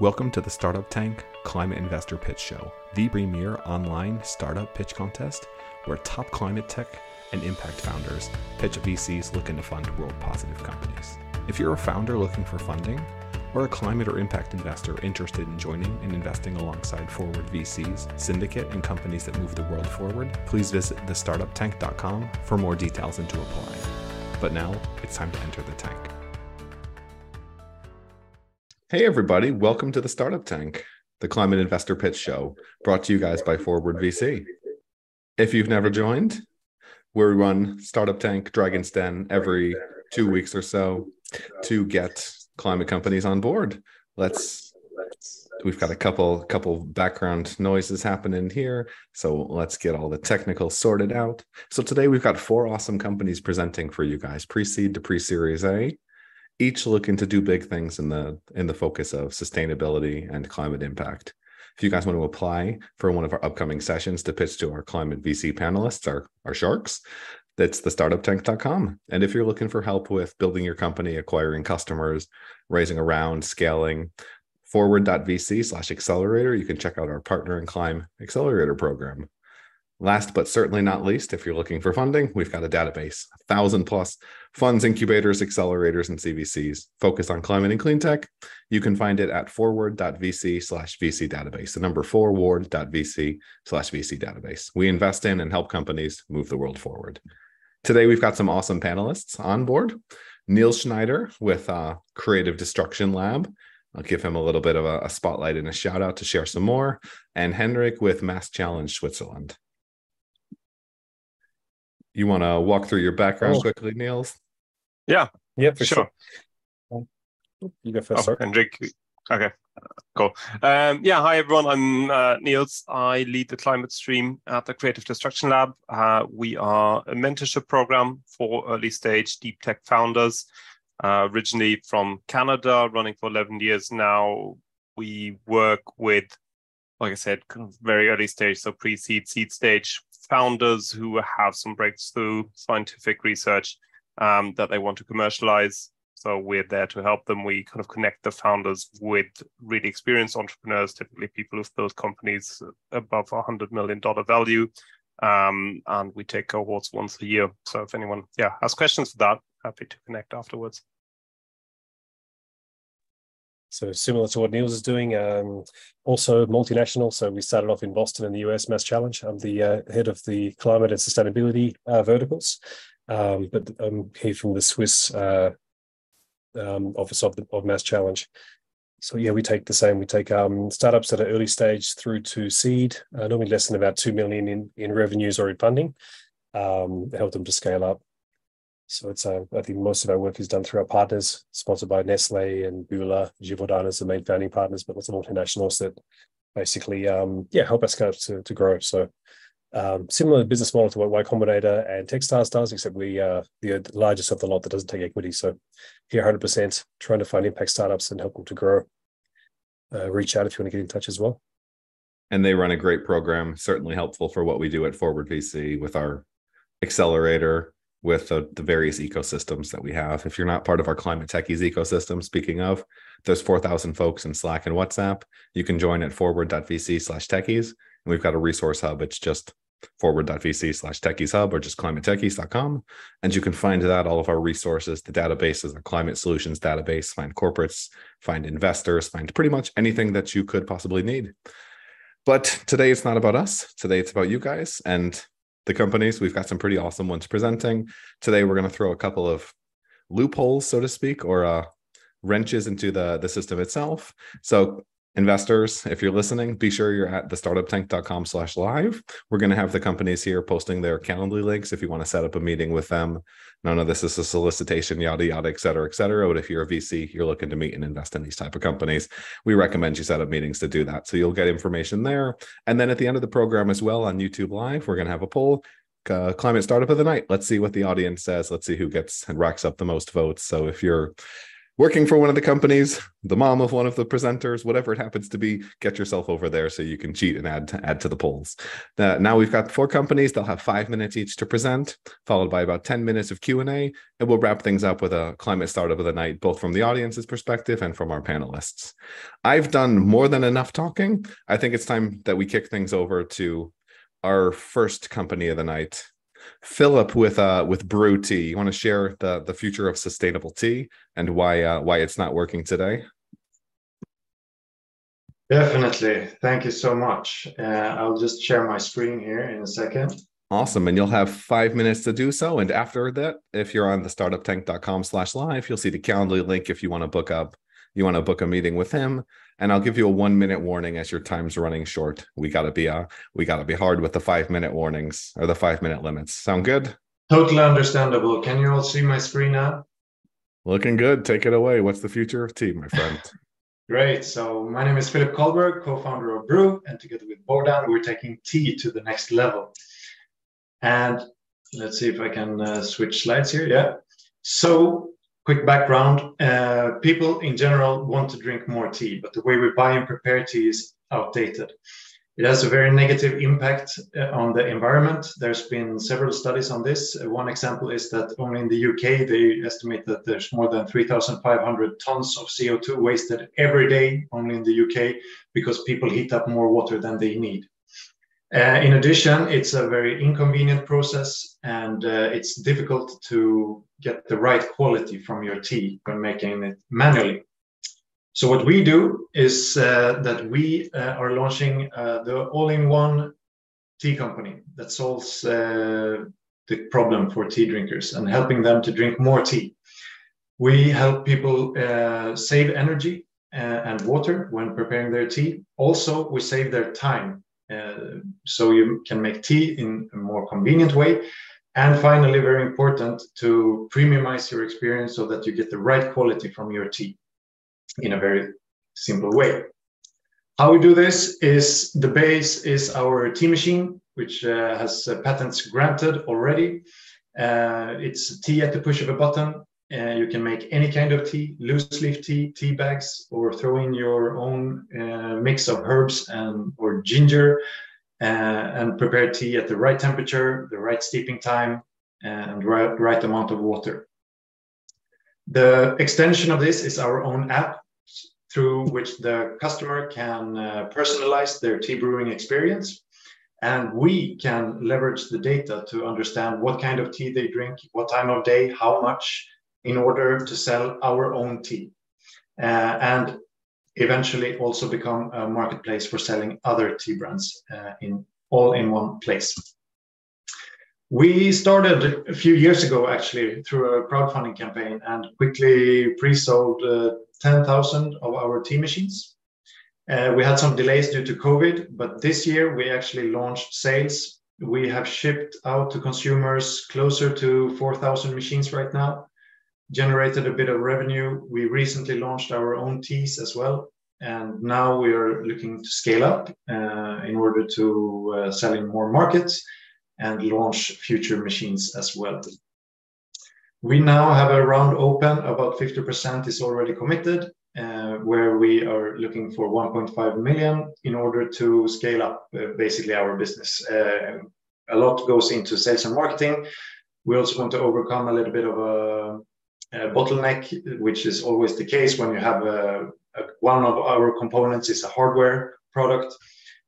Welcome to the Startup Tank Climate Investor Pitch Show, the premier online startup pitch contest where top climate tech and impact founders pitch VCs looking to fund world positive companies. If you're a founder looking for funding, or a climate or impact investor interested in joining and investing alongside Forward VC's syndicate and companies that move the world forward, please visit thestartuptank.com for more details and to apply. But now it's time to enter the tank. Hey, everybody, welcome to the Startup Tank, the climate investor pitch show brought to you guys by Forward VC. If you've never joined, we run Startup Tank Dragon's Den every two weeks or so to get climate companies on board. Let's we've got a couple couple background noises happening here so let's get all the technical sorted out so today we've got four awesome companies presenting for you guys pre-seed to pre-series a each looking to do big things in the in the focus of sustainability and climate impact if you guys want to apply for one of our upcoming sessions to pitch to our climate vc panelists our, our sharks that's the startuptank.com. And if you're looking for help with building your company, acquiring customers, raising a round, scaling, forward.vc slash accelerator, you can check out our partner in Clime accelerator program. Last but certainly not least, if you're looking for funding, we've got a database, thousand plus funds, incubators, accelerators, and CVCs focused on climate and clean tech. You can find it at forward.vc slash VC database, the number forward.vc slash VC database. We invest in and help companies move the world forward. Today, we've got some awesome panelists on board. Niels Schneider with uh, Creative Destruction Lab. I'll give him a little bit of a, a spotlight and a shout out to share some more. And Hendrik with Mass Challenge Switzerland. You want to walk through your background oh. quickly, Niels? Yeah. Yeah, for sure. sure. You go first. Oh, Hendrik. Okay. Cool. Um, yeah, hi everyone. I'm uh, Niels. I lead the climate stream at the Creative Destruction Lab. Uh, we are a mentorship program for early stage deep tech founders. Uh, originally from Canada, running for 11 years now. We work with, like I said, kind of very early stage, so pre seed, seed stage founders who have some breakthrough scientific research um, that they want to commercialize so we're there to help them. We kind of connect the founders with really experienced entrepreneurs, typically people who've built companies above a hundred million dollar value. Um, and we take cohorts once a year. So if anyone, yeah, has questions for that, happy to connect afterwards. So similar to what Niels is doing, um, also multinational. So we started off in Boston in the US Mass Challenge. I'm the uh, head of the climate and sustainability uh, verticals, um, but I'm here from the Swiss uh, um, office of the of Mass Challenge. So yeah, we take the same. We take um, startups at an early stage through to seed, uh, normally less than about two million in in revenues or in funding. Um, help them to scale up. So it's uh, I think most of our work is done through our partners, sponsored by Nestle and Bühler, Givaudan as the main founding partners, but of multinationals that basically um, yeah help us kind of to, to grow. So um, similar business model to what Y Combinator and Techstars does, except we are the largest of the lot that doesn't take equity. So here, 100% trying to find impact startups and help them to grow. Uh, reach out if you want to get in touch as well. And they run a great program, certainly helpful for what we do at Forward VC with our accelerator, with the, the various ecosystems that we have. If you're not part of our climate techies ecosystem, speaking of, there's 4,000 folks in Slack and WhatsApp. You can join at forward.vc slash techies. And we've got a resource hub. It's just forward.vc slash techies hub or just climatetechies.com. And you can find that all of our resources, the databases, our climate solutions database, find corporates, find investors, find pretty much anything that you could possibly need. But today it's not about us. Today it's about you guys and the companies. We've got some pretty awesome ones presenting. Today we're going to throw a couple of loopholes, so to speak, or uh, wrenches into the, the system itself. So investors if you're listening be sure you're at the startuptank.com slash live. We're going to have the companies here posting their calendly links if you want to set up a meeting with them. None of this is a solicitation yada yada et cetera et cetera. But if you're a vc you're looking to meet and invest in these type of companies we recommend you set up meetings to do that. So you'll get information there. And then at the end of the program as well on youtube live we're going to have a poll uh, climate startup of the night. Let's see what the audience says. Let's see who gets and racks up the most votes. So if you're working for one of the companies, the mom of one of the presenters, whatever it happens to be, get yourself over there so you can cheat and add to, add to the polls. Uh, now we've got four companies; they'll have five minutes each to present, followed by about ten minutes of Q and A, and we'll wrap things up with a climate startup of the night, both from the audience's perspective and from our panelists. I've done more than enough talking. I think it's time that we kick things over to our first company of the night, Philip with uh with BRU Tea. You want to share the the future of sustainable tea and why uh, why it's not working today? Definitely. Thank you so much. Uh, I'll just share my screen here in a second. Awesome. And you'll have five minutes to do so. And after that, if you're on the startuptank.com slash live, you'll see the Calendly link if you want to book up, you want to book a meeting with him and I'll give you a one minute warning as your time's running short. We gotta be uh we gotta be hard with the five minute warnings or the five minute limits. Sound good? Totally understandable. Can you all see my screen now? Looking good. Take it away. What's the future of tea, my friend? Great. So my name is Philip Kollberg, co-founder of BRU, and together with Bogdan, we're taking tea to the next level. And let's see if I can uh, switch slides here. Yeah. So quick background uh, people in general want to drink more tea, but the way we buy and prepare tea is outdated. It has a very negative impact uh, on the environment. There's been several studies on this. Uh, one example is that only in the UK, they estimate that there's more than 3,500 tons of CO2 wasted every day, only in the UK, because people heat up more water than they need. Uh, in addition, it's a very inconvenient process and uh, it's difficult to get the right quality from your tea when making it manually. So what we do is uh, that we uh, are launching uh, the all-in-one tea company that solves uh, the problem for tea drinkers and helping them to drink more tea. We help people save energy and water when preparing their tea. Also, we save their time uh, so you can make tea in a more convenient way. And finally, very important to premiumize your experience so that you get the right quality from your tea in a very simple way. How we do this is the base is our tea machine, which uh, has uh, patents granted already. Uh, it's tea at the push of a button. Uh, you can make any kind of tea, loose leaf tea, tea bags, or throw in your own uh, mix of herbs and or ginger, and prepare tea at the right temperature, the right steeping time, and right, right amount of water. The extension of this is our own app through which the customer can uh, personalize their tea brewing experience. And we can leverage the data to understand what kind of tea they drink, what time of day, how much, in order to sell our own tea uh, and eventually also become a marketplace for selling other tea brands uh, in all in one place. We started a few years ago actually through a crowdfunding campaign and quickly pre-sold uh, 10,000 of our tea machines. Uh, we had some delays due to COVID, but this year we actually launched sales. We have shipped out to consumers closer to 4,000 machines right now generated a bit of revenue. We recently launched our own teas as well, and now we are looking to scale up uh, in order to uh, sell in more markets and launch future machines as well. We now have a round open, about 50% is already committed, uh, where we are looking for 1.5 million in order to scale up uh, basically our business. Uh, a lot goes into sales and marketing. We also want to overcome a little bit of a bottleneck, which is always the case when you have a, a, one of our components is a hardware product.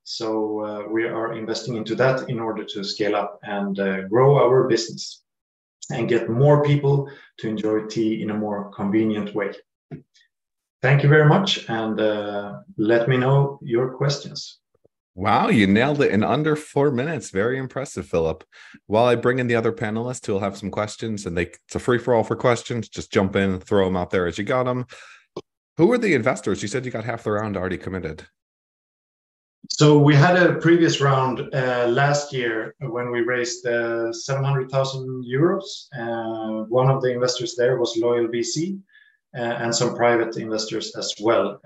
So uh, we are investing into that in order to scale up and uh, grow our business and get more people to enjoy tea in a more convenient way. Thank you very much, and uh, let me know your questions. Wow, you nailed it in under four minutes. Very impressive, Philip. While I bring in the other panelists who'll have some questions, and they it's a free for all for questions. Just jump in, and throw them out there as you got them. Who were the investors? You said you got half the round already committed. So we had a previous round uh, last year when we raised uh, 700,000 euros. Uh, one of the investors there was Loyal VC uh, and some private investors as well.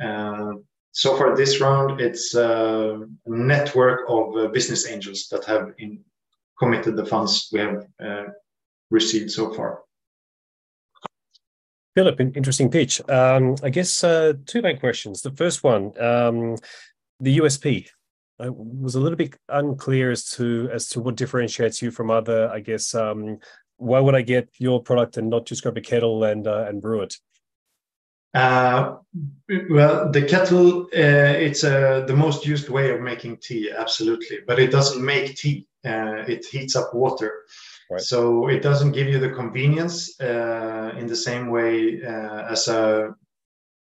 Uh, so far this round, it's a network of uh, business angels that have in, committed the funds we have uh, received so far. Philip, interesting pitch. Um, I guess uh, two main questions. The first one, um, the USP. I was a little bit unclear as to as to what differentiates you from other. I guess um, why would I get your product and not just grab a kettle and uh, and brew it? Uh, well, the kettle uh, it's uh, the most used way of making tea, absolutely, but it doesn't make tea. Uh, it heats up water. Right. So it doesn't give you the convenience uh, in the same way uh, as a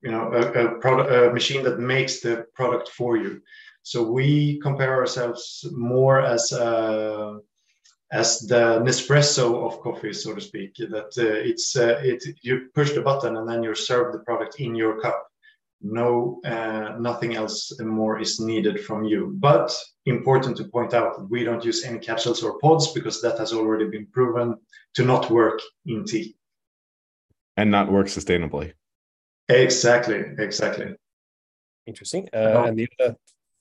you know a, a, product a machine that makes the product for you. So we compare ourselves more as a, as the Nespresso of coffee, so to speak. That uh, it's uh, it you push the button and then you serve the product in your cup. No uh, nothing else more is needed from you. But important to point out that we don't use any capsules or pods because that has already been proven to not work in tea. And not work sustainably. Exactly exactly. Interesting. Uh, and the other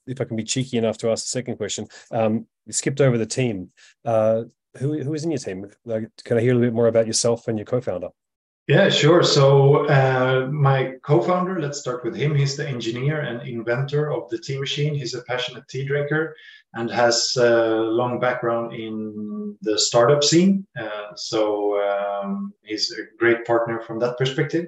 if i can be cheeky enough to ask the second question um, you skipped over the team uh, who, who is in your team can i hear a little bit more about yourself and your co-founder yeah, sure. So uh, my co-founder, let's start with him. He's the engineer and inventor of the tea machine. He's a passionate tea drinker and has a long background in the startup scene. Uh, so um, he's a great partner from that perspective,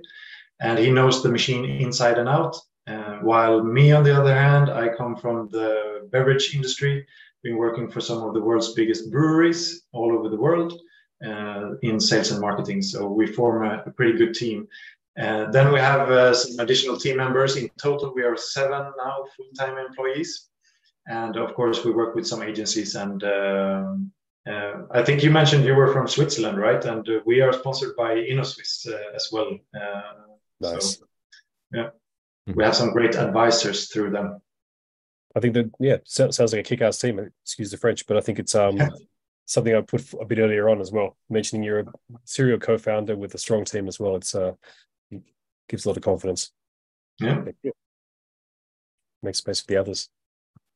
and he knows the machine inside and out. Uh, while me, on the other hand, I come from the beverage industry, been working for some of the world's biggest breweries all over the world uh, in sales and marketing. So we form a, a pretty good team. Uh, then we have uh, some additional team members. In total, we are seven now full-time employees, and of course, we work with some agencies. And um, uh, I think you mentioned you were from Switzerland, right? And uh, we are sponsored by Innosuisse uh, as well. nice. So, yeah, mm-hmm. we have some great advisors through them. I think that yeah, sounds like a kick-ass team. Excuse the French, but I think it's um something I put a bit earlier on as well, mentioning you're a serial co-founder with a strong team as well. It's uh, it gives a lot of confidence. Yeah. Makes space for the others.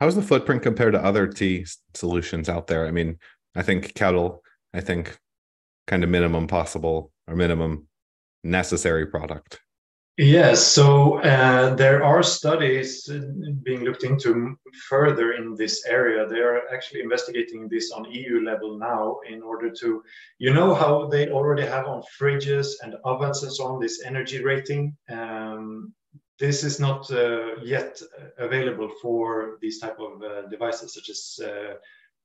How's the footprint compared to other tea solutions out there? I mean, I think kettle, I think kind of minimum possible or minimum necessary product. Yes, so uh, there are studies being looked into further in this area. They are actually investigating this on EU level now in order to, you know, how they already have on fridges and ovens and so on this energy rating. Um, this is not uh, yet available for these type of uh, devices such as uh,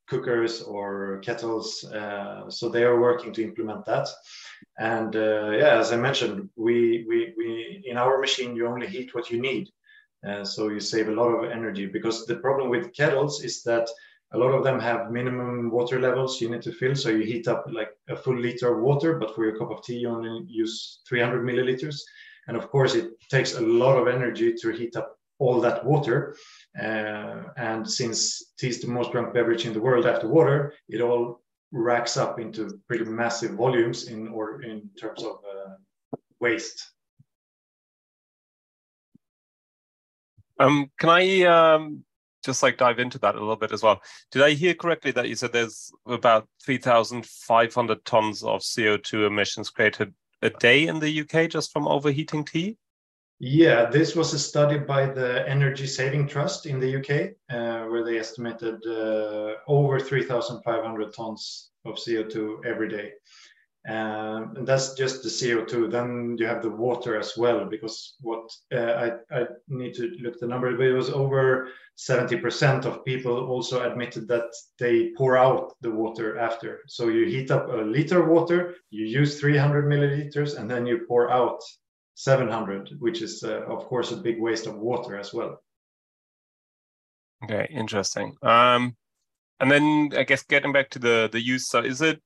cookers or kettles. Uh, so they are working to implement that. And uh, yeah, as I mentioned, we, we, we in our machine you only heat what you need, uh, so you save a lot of energy. Because the problem with kettles is that a lot of them have minimum water levels you need to fill. So you heat up like a full liter of water, but for your cup of tea you only use 300 milliliters. And of course, it takes a lot of energy to heat up all that water. Uh, and since tea is the most drunk beverage in the world after water, it all racks up into pretty massive volumes in or in terms of uh, waste. Um, can I um, just like dive into that a little bit as well? Did I hear correctly that you said there's about 3,500 tons of CO2 emissions created a day in the UK just from overheating tea? Yeah, this was a study by the Energy Saving Trust in the UK, uh, where they estimated uh, over 3,500 tons of CO2 every day. Um, and that's just the CO2. Then you have the water as well, because what uh, I, I need to look the number, but it was over 70% of people also admitted that they pour out the water after. So you heat up a liter of water, you use 300 milliliters, and then you pour out 700, which is, uh, of course, a big waste of water as well. Okay, interesting. Um, and then I guess getting back to the the use, so is it?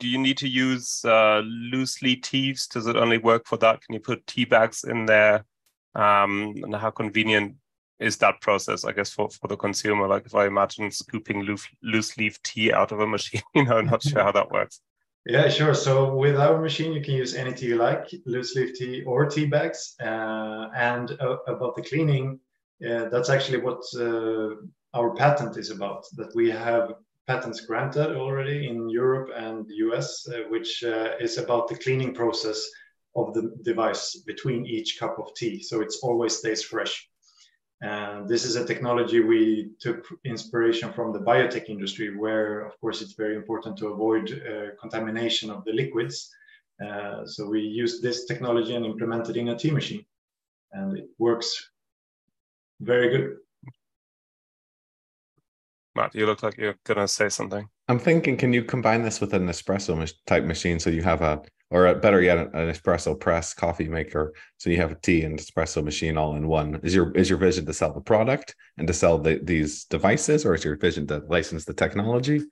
Do you need to use uh, loose leaf teas? Does it only work for that? Can you put tea bags in there? Um, and how convenient is that process? I guess for, for the consumer, like if I imagine scooping loose, loose leaf tea out of a machine, you know, not sure how that works. Yeah, sure. So with our machine, you can use any tea you like, loose leaf tea or tea bags. Uh, and uh, about the cleaning, uh, that's actually what uh, our patent is about. That we have patents granted already in Europe and the US, uh, which uh, is about the cleaning process of the device between each cup of tea. So it always stays fresh. And this is a technology we took inspiration from the biotech industry, where, of course, it's very important to avoid uh, contamination of the liquids. Uh, so we used this technology and implemented in a tea machine, and it works very good. Matt, you look like you're gonna say something. I'm thinking, can you combine this with an espresso type machine so you have a, or better yet, an espresso press coffee maker, so you have a tea and espresso machine all in one? Is your is your vision to sell the product and to sell the, these devices, or is your vision to license the technology?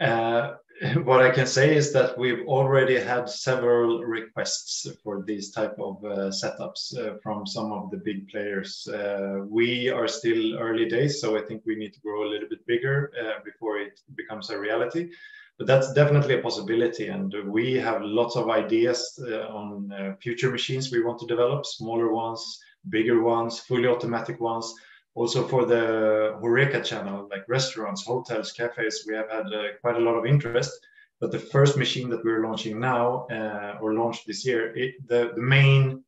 Uh, what I can say is that we've already had several requests for these type of uh, setups uh, from some of the big players. Uh, we are still early days, so I think we need to grow a little bit bigger uh, before it becomes a reality. But that's definitely a possibility, and we have lots of ideas uh, on uh, future machines we want to develop, smaller ones, bigger ones, fully automatic ones also for the Horeca channel, like restaurants, hotels, cafes, we have had uh, quite a lot of interest. But the first machine that we're launching now uh, or launched this year, it, the, the main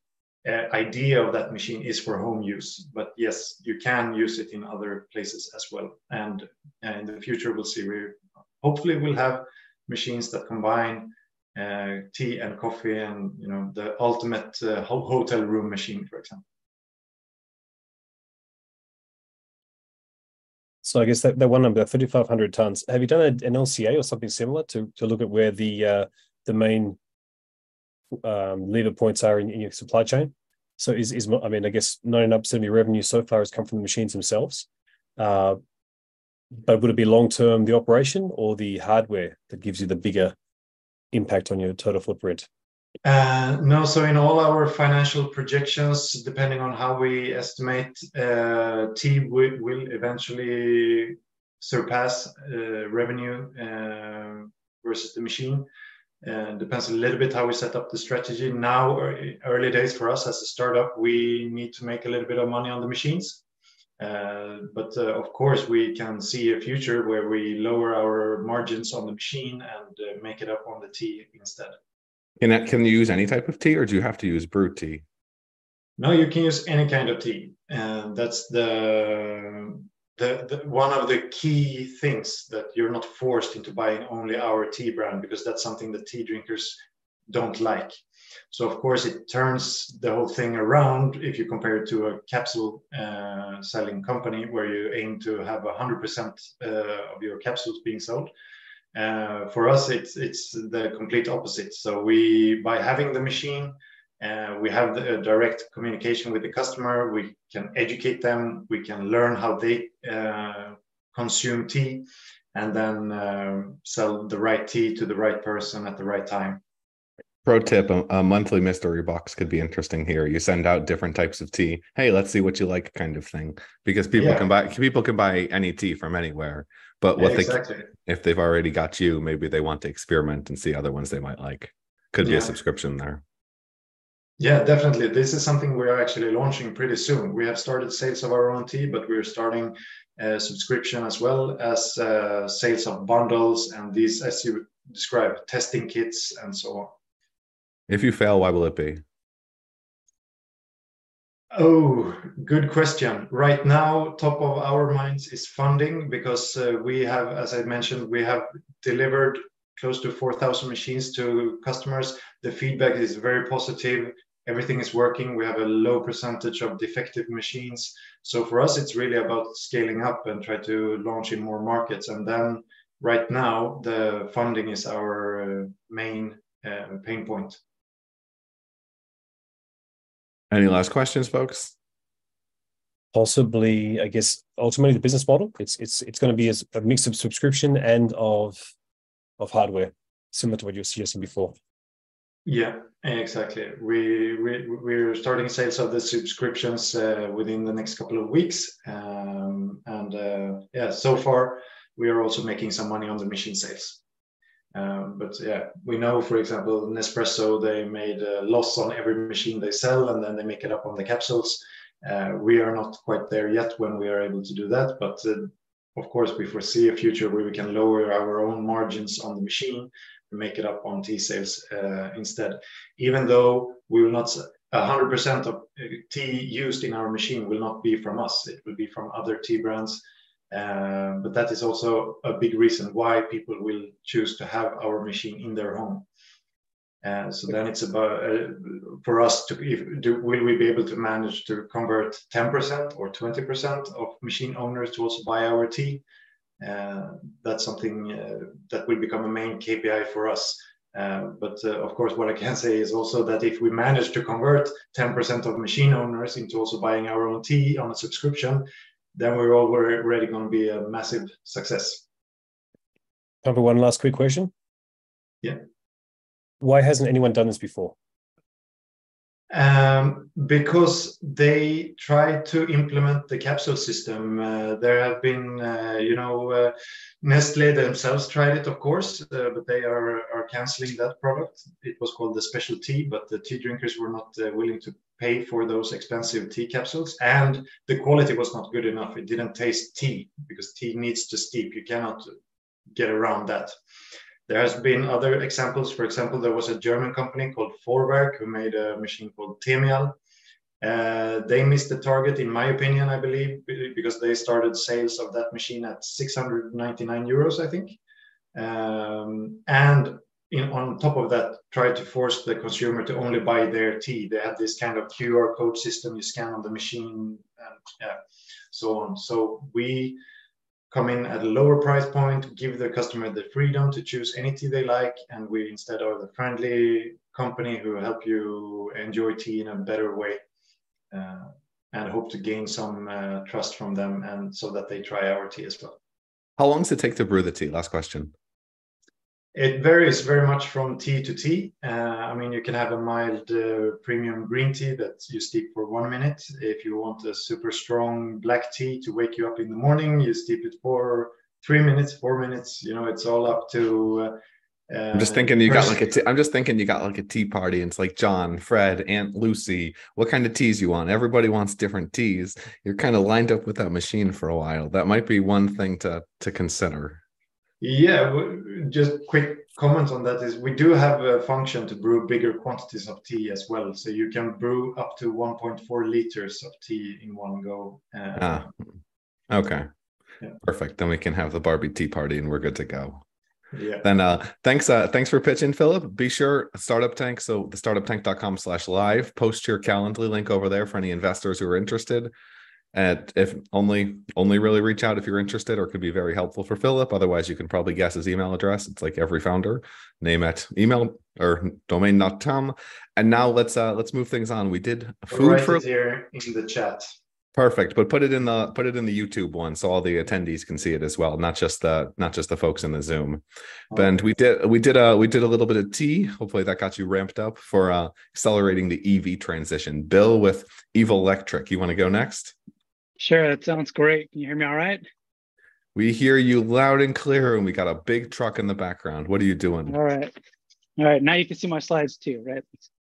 uh, idea of that machine is for home use. But yes, you can use it in other places as well. And uh, in the future, we'll see. We hopefully we'll have machines that combine uh, tea and coffee and you know the ultimate uh, hotel room machine, for example. So I guess that, that one number, 3,500 tons. Have you done an LCA or something similar to, to look at where the uh, the main um, lever points are in, in, your supply chain? So is, is I mean, I guess 99% of your revenue so far has come from the machines themselves. But would it be long term the operation or the hardware that gives you the bigger impact on your total footprint? Uh, no, so in all our financial projections, depending on how we estimate, uh, tea will, will eventually surpass uh, revenue uh, versus the machine. Uh, depends a little bit how we set up the strategy. Now, early days for us as a startup, we need to make a little bit of money on the machines. Uh, but uh, of course, we can see a future where we lower our margins on the machine and uh, make it up on the tea instead. Can that, can you use any type of tea, or do you have to use brewed tea? No, you can use any kind of tea, and that's the, the, the one of the key things that you're not forced into buying only our tea brand because that's something that tea drinkers don't like. So of course it turns the whole thing around if you compare it to a capsule uh, selling company where you aim to have 100% uh, of your capsules being sold. Uh, for us, it's it's the complete opposite. So we, by having the machine, uh, we have the direct communication with the customer. We can educate them. We can learn how they uh, consume tea, and then uh, sell the right tea to the right person at the right time. Pro tip: a, a, monthly mystery box could be interesting here. You send out different types of tea. Hey, let's see what you like, kind of thing. Because people yeah. can buy people can buy any tea from anywhere. But what yeah, exactly. they if they've already got you, maybe they want to experiment and see other ones they might like. Could be a subscription there. Yeah, definitely. This is something we are actually launching pretty soon. We have started sales of our own tea, but we're starting a subscription as well as uh, sales of bundles and these, as you described, testing kits and so on. If you fail, why will it be? Oh, good question. Right now, top of our minds is funding because uh, we have, as I mentioned, we have delivered close to 4,000 machines to customers. The feedback is very positive. Everything is working. We have a low percentage of defective machines. So for us, it's really about scaling up and try to launch in more markets. And then right now, the funding is our uh, main uh, pain point. Any last questions, folks? Possibly, I guess ultimately the business model. It's it's it's going to be a mix of subscription and of of hardware, similar to what you were suggesting before. Yeah, exactly. We we we're starting sales of the subscriptions uh, within the next couple of weeks, um, and uh, yeah, so far we are also making some money on the machine sales. Um, but yeah, we know, for example, Nespresso, they made a loss on every machine they sell and then they make it up on the capsules. Uh, we are not quite there yet when we are able to do that. But uh, of course, we foresee a future where we can lower our own margins on the machine and make it up on tea sales uh, instead. Even though we will not 100% of tea used in our machine will not be from us. It will be from other tea brands. Uh, but that is also a big reason why people will choose to have our machine in their home. Uh, so then it's about uh, for us to if, do, will we be able to manage to convert 10% or 20% of machine owners to also buy our tea? Uh, that's something uh, that will become a main KPI for us. Uh, but uh, of course, what I can say is also that if we manage to convert 10% of machine owners into also buying our own tea on a subscription, then we're already going to be a massive success. Time for one last quick question. Yeah. Why hasn't anyone done this before? Um, because they try to implement the capsule system. Uh, there have been, uh, you know, uh, Nestle themselves tried it, of course, uh, but they are, are canceling that product. It was called the special tea, but the tea drinkers were not uh, willing to pay for those expensive tea capsules. And the quality was not good enough. It didn't taste tea because tea needs to steep. You cannot get around that. There has been other examples. For example, there was a German company called Vorwerk who made a machine called Temial. Uh, they missed the target, in my opinion, I believe, because they started sales of that machine at 699 euros, I think. Um, and in, on top of that, tried to force the consumer to only buy their tea. They had this kind of QR code system you scan on the machine and yeah, so on. So we come in at a lower price point, give the customer the freedom to choose any tea they like, and we instead are the friendly company who help you enjoy tea in a better way, uh, and hope to gain some uh, trust from them, and so that they try our tea as well. How long does it take to brew the tea? Last question. It varies very much from tea to tea. Uh, I mean, you can have a mild uh, premium green tea that you steep for one minute. If you want a super strong black tea to wake you up in the morning, you steep it for three minutes, four minutes. You know, it's all up to. Uh, I'm just thinking you got like a. T- I'm just thinking you got like a tea party, and it's like John, Fred, Aunt Lucy. What kind of teas you want? Everybody wants different teas. You're kind of lined up with that machine for a while. That might be one thing to to consider. Yeah, just quick comments on that is we do have a function to brew bigger quantities of tea as well. So you can brew up to 1.4 liters of tea in one go. Uh, ah, okay. Yeah. Perfect. Then we can have the Barbie tea party and we're good to go. Yeah. Then uh thanks uh thanks for pitching Philip. Be sure startup tank so the startuptank.com slash live post your Calendly link over there for any investors who are interested and if only only really reach out if you're interested or could be very helpful for philip. Otherwise you can probably guess his email address. It's like every founder name at email or domain.com and now let's uh let's move things on. We did food for here in the chat. Perfect but put it in the put it in the youtube one so all the attendees can see it as well not just the not just the folks in the zoom. Okay. and we did we did a we did a little bit of tea. Hopefully that got you ramped up for uh accelerating the ev transition. Bill with Evolectric you want to go next Sure, that sounds great. Can you hear me all right? We hear you loud and clear, and we got a big truck in the background. What are you doing? All right. All right. Now you can see my slides too, right?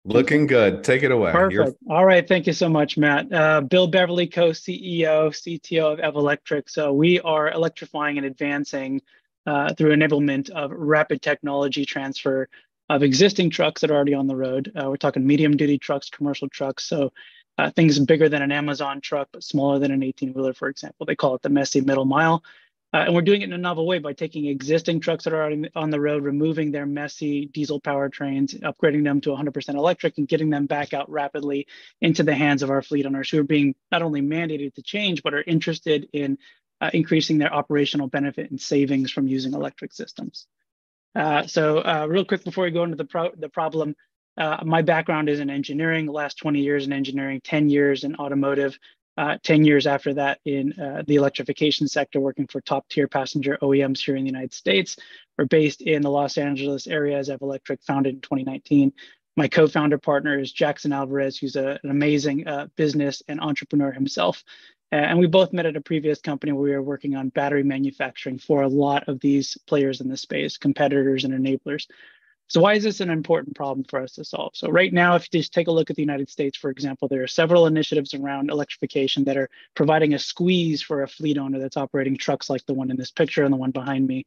Looking good. Take it away. Perfect. You're... All right. Thank you so much, Matt. Uh, Bill Beverly, co CEO, CTO of Evolectric. So we are electrifying and advancing uh, through enablement of rapid technology transfer of existing trucks that are already on the road. Uh, we're talking medium duty trucks, commercial trucks. So uh, things bigger than an Amazon truck, but smaller than an 18 wheeler, for example. They call it the messy middle mile. Uh, and we're doing it in a novel way by taking existing trucks that are on the road, removing their messy diesel powertrains, upgrading them to 100% electric, and getting them back out rapidly into the hands of our fleet owners who are being not only mandated to change, but are interested in uh, increasing their operational benefit and savings from using electric systems. Uh, so, uh, real quick before we go into the, pro- the problem, uh, my background is in engineering, last 20 years in engineering, 10 years in automotive, uh, 10 years after that in uh, the electrification sector, working for top tier passenger OEMs here in the United States. We're based in the Los Angeles area as Evolectric, founded in 2019. My co founder partner is Jackson Alvarez, who's a, an amazing uh, business and entrepreneur himself. and we both met at a previous company where we were working on battery manufacturing for a lot of these players in the space, competitors and enablers. So why is this an important problem for us to solve? So right now, if you just take a look at the United States, for example, there are several initiatives around electrification that are providing a squeeze for a fleet owner that's operating trucks like the one in this picture and the one behind me,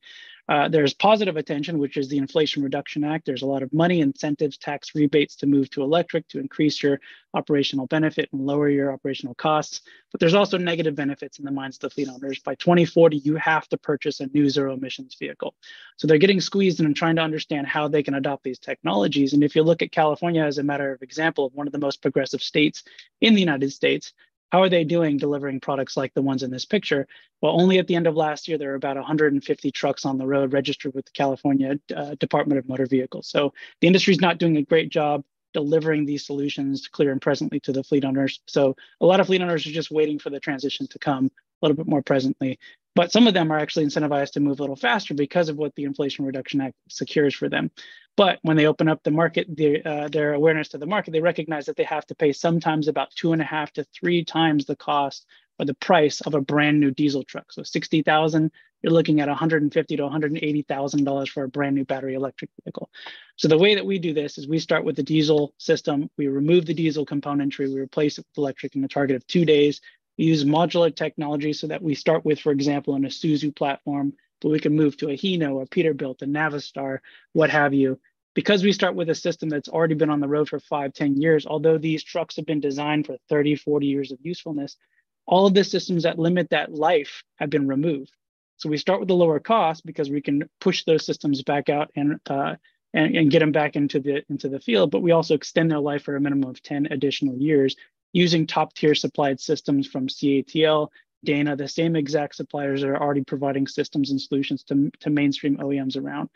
Uh, there's positive attention, which is the Inflation Reduction Act. There's a lot of money, incentives, tax rebates to move to electric to increase your operational benefit and lower your operational costs. But there's also negative benefits in the minds of the fleet owners. By 2040, you have to purchase a new zero emissions vehicle. So they're getting squeezed and trying to understand how they can adopt these technologies. And if you look at California as a matter of example of one of the most progressive states in the United States, how are they doing delivering products like the ones in this picture? Well, only at the end of last year, there were about 150 trucks on the road registered with the California uh, Department of Motor Vehicles. So the industry is not doing a great job delivering these solutions clear and presently to the fleet owners. So a lot of fleet owners are just waiting for the transition to come a little bit more presently. But some of them are actually incentivized to move a little faster because of what the Inflation Reduction Act secures for them. But when they open up the market, their, uh, their awareness to the market, they recognize that they have to pay sometimes about two and a half to three times the cost or the price of a brand new diesel truck. So 60,000, you're looking at 150 to 180,000 dollars for a brand new battery electric vehicle. So the way that we do this is we start with the diesel system, we remove the diesel componentry, we replace it with electric in a target of two days. We use modular technology so that we start with, for example, an Isuzu platform but we can move to a Hino, a Peterbilt, a Navistar, what have you. Because we start with a system that's already been on the road for five, 10 years, although these trucks have been designed for 30, 40 years of usefulness, all of the systems that limit that life have been removed. So we start with the lower cost because we can push those systems back out and, uh, and, and get them back into the, into the field, but we also extend their life for a minimum of 10 additional years using top tier supplied systems from CATL Dana, the same exact suppliers that are already providing systems and solutions to, to mainstream OEMs around.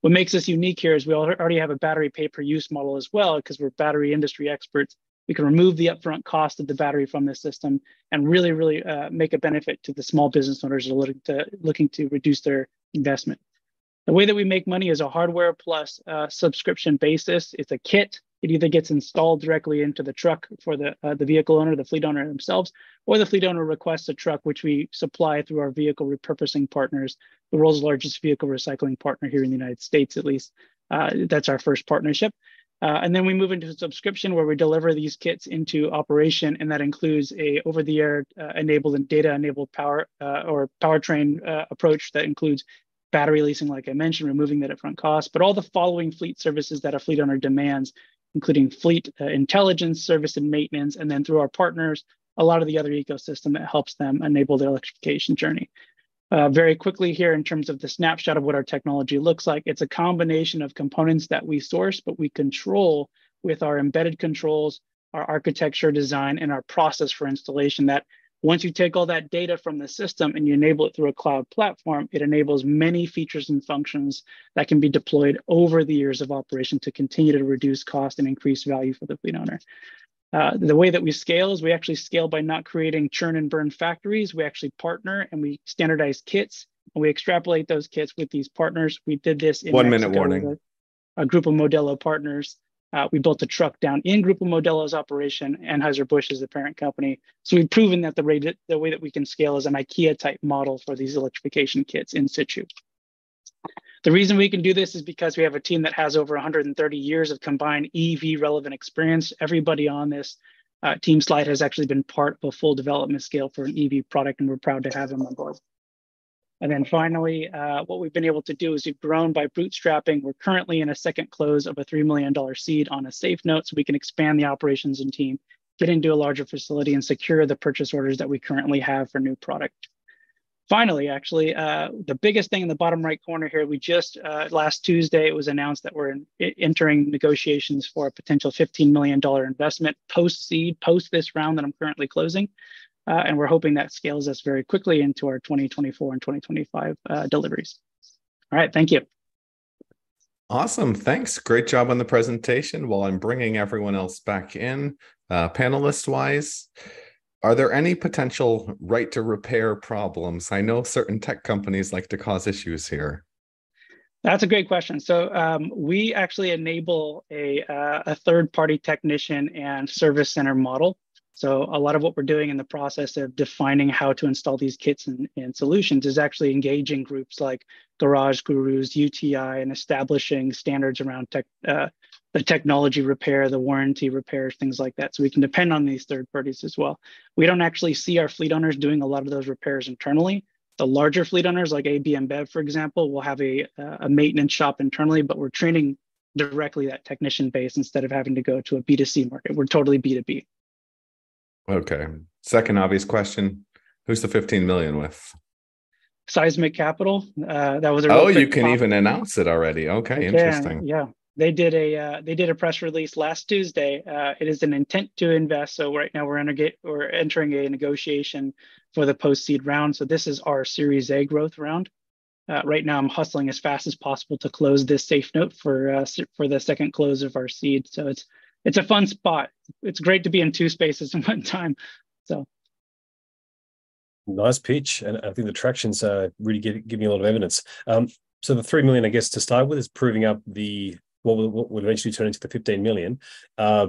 What makes us unique here is we already have a battery pay per use model as well, because we're battery industry experts. We can remove the upfront cost of the battery from the system and really, really uh, make a benefit to the small business owners that are looking to, looking to reduce their investment. The way that we make money is a hardware plus uh, subscription basis. It's a kit it either gets installed directly into the truck for the, uh, the vehicle owner, the fleet owner themselves, or the fleet owner requests a truck, which we supply through our vehicle repurposing partners, the world's largest vehicle recycling partner here in the United States, at least. Uh, that's our first partnership. Uh, and then we move into a subscription where we deliver these kits into operation, and that includes a over-the-air uh, enabled and data-enabled power uh, or powertrain uh, approach that includes battery leasing, like I mentioned, removing that upfront cost, but all the following fleet services that a fleet owner demands including fleet uh, intelligence, service and maintenance, and then through our partners, a lot of the other ecosystem that helps them enable their electrification journey. Uh, very quickly here in terms of the snapshot of what our technology looks like, it's a combination of components that we source, but we control with our embedded controls, our architecture design, and our process for installation that once you take all that data from the system and you enable it through a cloud platform, it enables many features and functions that can be deployed over the years of operation to continue to reduce cost and increase value for the fleet owner. Uh, the way that we scale is we actually scale by not creating churn and burn factories. We actually partner and we standardize kits and we extrapolate those kits with these partners. We did this in one Mexico minute warning. A, a group of Modelo partners uh, we built a truck down in Grupo Modelo's operation. Anheuser-Busch is the parent company. So we've proven that the, rate, the way that we can scale is an IKEA type model for these electrification kits in situ. The reason we can do this is because we have a team that has over 130 years of combined EV relevant experience. Everybody on this uh, team slide has actually been part of a full development scale for an EV product, and we're proud to have them on board. And then finally, uh, what we've been able to do is we've grown by bootstrapping. We're currently in a second close of a $3 million seed on a safe note so we can expand the operations and team, get into a larger facility and secure the purchase orders that we currently have for new product. Finally, actually, uh, the biggest thing in the bottom right corner here, we just, uh, last Tuesday, it was announced that we're in, entering negotiations for a potential $15 million investment post seed, post this round that I'm currently closing. Uh, and we're hoping that scales us very quickly into our 2024 and 2025 uh, deliveries. All right, thank you. Awesome. Thanks. Great job on the presentation. While I'm bringing everyone else back in, uh, panelist wise, are there any potential right to repair problems? I know certain tech companies like to cause issues here. That's a great question. So um, we actually enable a, uh, a third party technician and service center model so a lot of what we're doing in the process of defining how to install these kits and, and solutions is actually engaging groups like Garage Gurus, UTI, and establishing standards around tech, uh, the technology repair, the warranty repairs, things like that. So we can depend on these third parties as well. We don't actually see our fleet owners doing a lot of those repairs internally. the larger fleet owners like AB InBev, for example, will have a, a maintenance shop internally, but we're training directly that technician base instead of having to go to a B2C market. We're totally B2B. Okay. Second obvious question Who's the 15 million with? Seismic Capital. Uh, that was a oh, you can even announce it already. Okay, interesting. Yeah, they did a uh, they did a press release last Tuesday. Uh, it is an intent to invest. So right now we're, under, we're entering a negotiation for the post seed round. So this is our Series A growth round. Uh, right now I'm hustling as fast as possible to close this safe note for uh, for the second close of our seed. So it's it's a fun spot. It's great to be in two spaces in one time. So nice pitch, and I think the traction's uh, really giving a lot of evidence. Um, so the three million, I guess, to start with, is proving up the what will, what will eventually turn into the 15 million. Uh,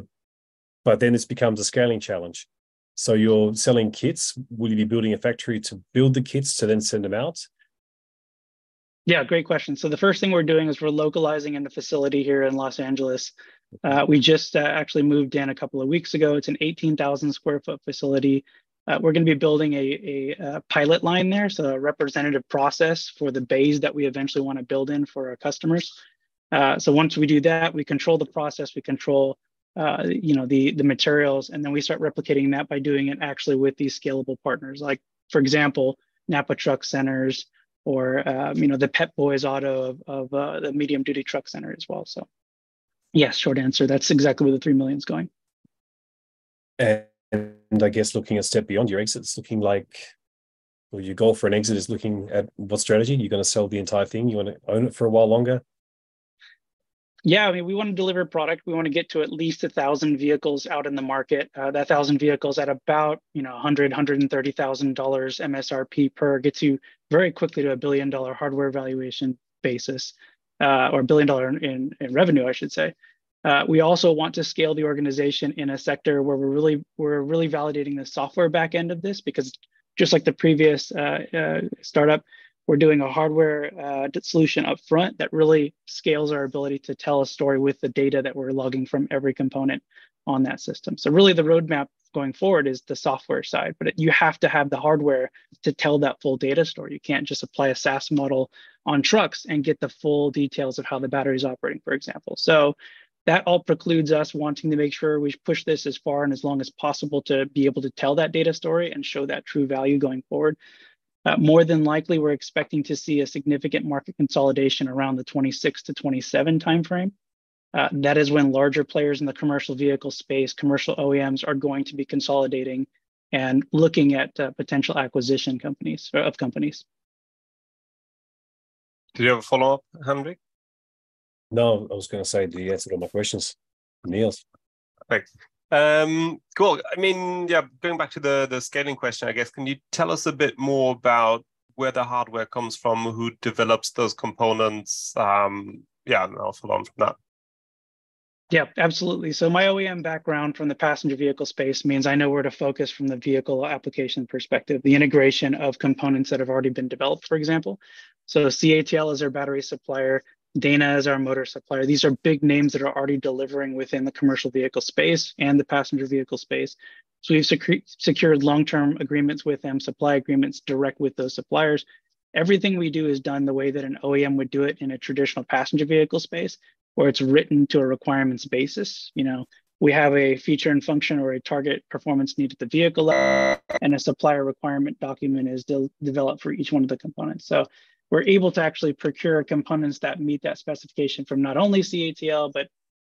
but then this becomes a scaling challenge. So you're selling kits. Will you be building a factory to build the kits to then send them out? Yeah, great question. So the first thing we're doing is we're localizing in the facility here in Los Angeles. Uh, we just uh, actually moved in a couple of weeks ago. It's an 18,000 square foot facility. Uh, we're going to be building a, a, a, pilot line there, so a representative process for the bays that we eventually want to build in for our customers. Uh, so once we do that, we control the process, we control uh, you know the the materials, and then we start replicating that by doing it actually with these scalable partners. Like for example, Napa Truck Centers or um, you know the Pep Boys Auto of, of uh, the medium duty truck center as well. So yes, short answer. That's exactly where the three million is going. And I guess looking a step beyond your exits, looking like well, your goal for an exit is looking at what strategy you're going to sell the entire thing. You want to own it for a while longer yeah, I mean, we want to deliver a product. We want to get to at least a thousand vehicles out in the market. Uh, that thousand vehicles at about you know 100, 130 thousand dollars MSRP per gets you very quickly to a billion dollar hardware valuation basis, uh, or billion dollar in, in revenue, I should say. Uh, we also want to scale the organization in a sector where we're really we're really validating the software back end of this because just like the previous uh, uh, startup, we're doing a hardware uh, solution up front that really scales our ability to tell a story with the data that we're logging from every component on that system. So really the roadmap going forward is the software side, but you have to have the hardware to tell that full data story. You can't just apply a SaaS model on trucks and get the full details of how the battery is operating, for example. So that all precludes us wanting to make sure we push this as far and as long as possible to be able to tell that data story and show that true value going forward. Uh, more than likely, we're expecting to see a significant market consolidation around the 26 to 27 timeframe. Uh, that is when larger players in the commercial vehicle space, commercial OEMs, are going to be consolidating and looking at uh, potential acquisition companies of companies. Did you have a follow up, Hendrik? No, I was going to say, do you answer all my questions? Niels. Thanks. Um, cool. I mean, yeah, going back to the the scaling question, I guess, can you tell us a bit more about where the hardware comes from, who develops those components? Um, yeah, and I'll follow on from that. Yeah, absolutely. So my OEM background from the passenger vehicle space means I know where to focus from the vehicle application perspective, the integration of components that have already been developed, for example. So CATL is our battery supplier. Dana is our motor supplier. These are big names that are already delivering within the commercial vehicle space and the passenger vehicle space. So we've sec- secured long-term agreements with them, supply agreements direct with those suppliers. Everything we do is done the way that an OEM would do it in a traditional passenger vehicle space, where it's written to a requirements basis. You know, we have a feature and function or a target performance need at the vehicle level, and a supplier requirement document is de- developed for each one of the components. So we're able to actually procure components that meet that specification from not only CATL, but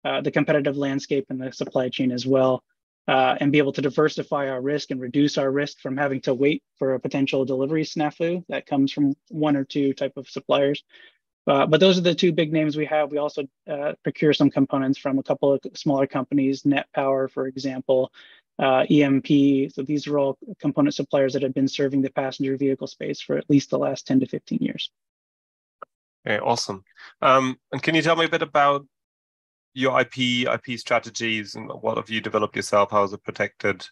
uh, the competitive landscape and the supply chain as well, uh, and be able to diversify our risk and reduce our risk from having to wait for a potential delivery snafu that comes from one or two type of suppliers. Uh, but those are the two big names we have. We also uh, procure some components from a couple of smaller companies, Net Power, for example, uh, EMP. So these are all component suppliers that have been serving the passenger vehicle space for at least the last 10 to 15 years. Okay, awesome. Um, and can you tell me a bit about your IP, IP strategies, and what have you developed yourself? How is it protected?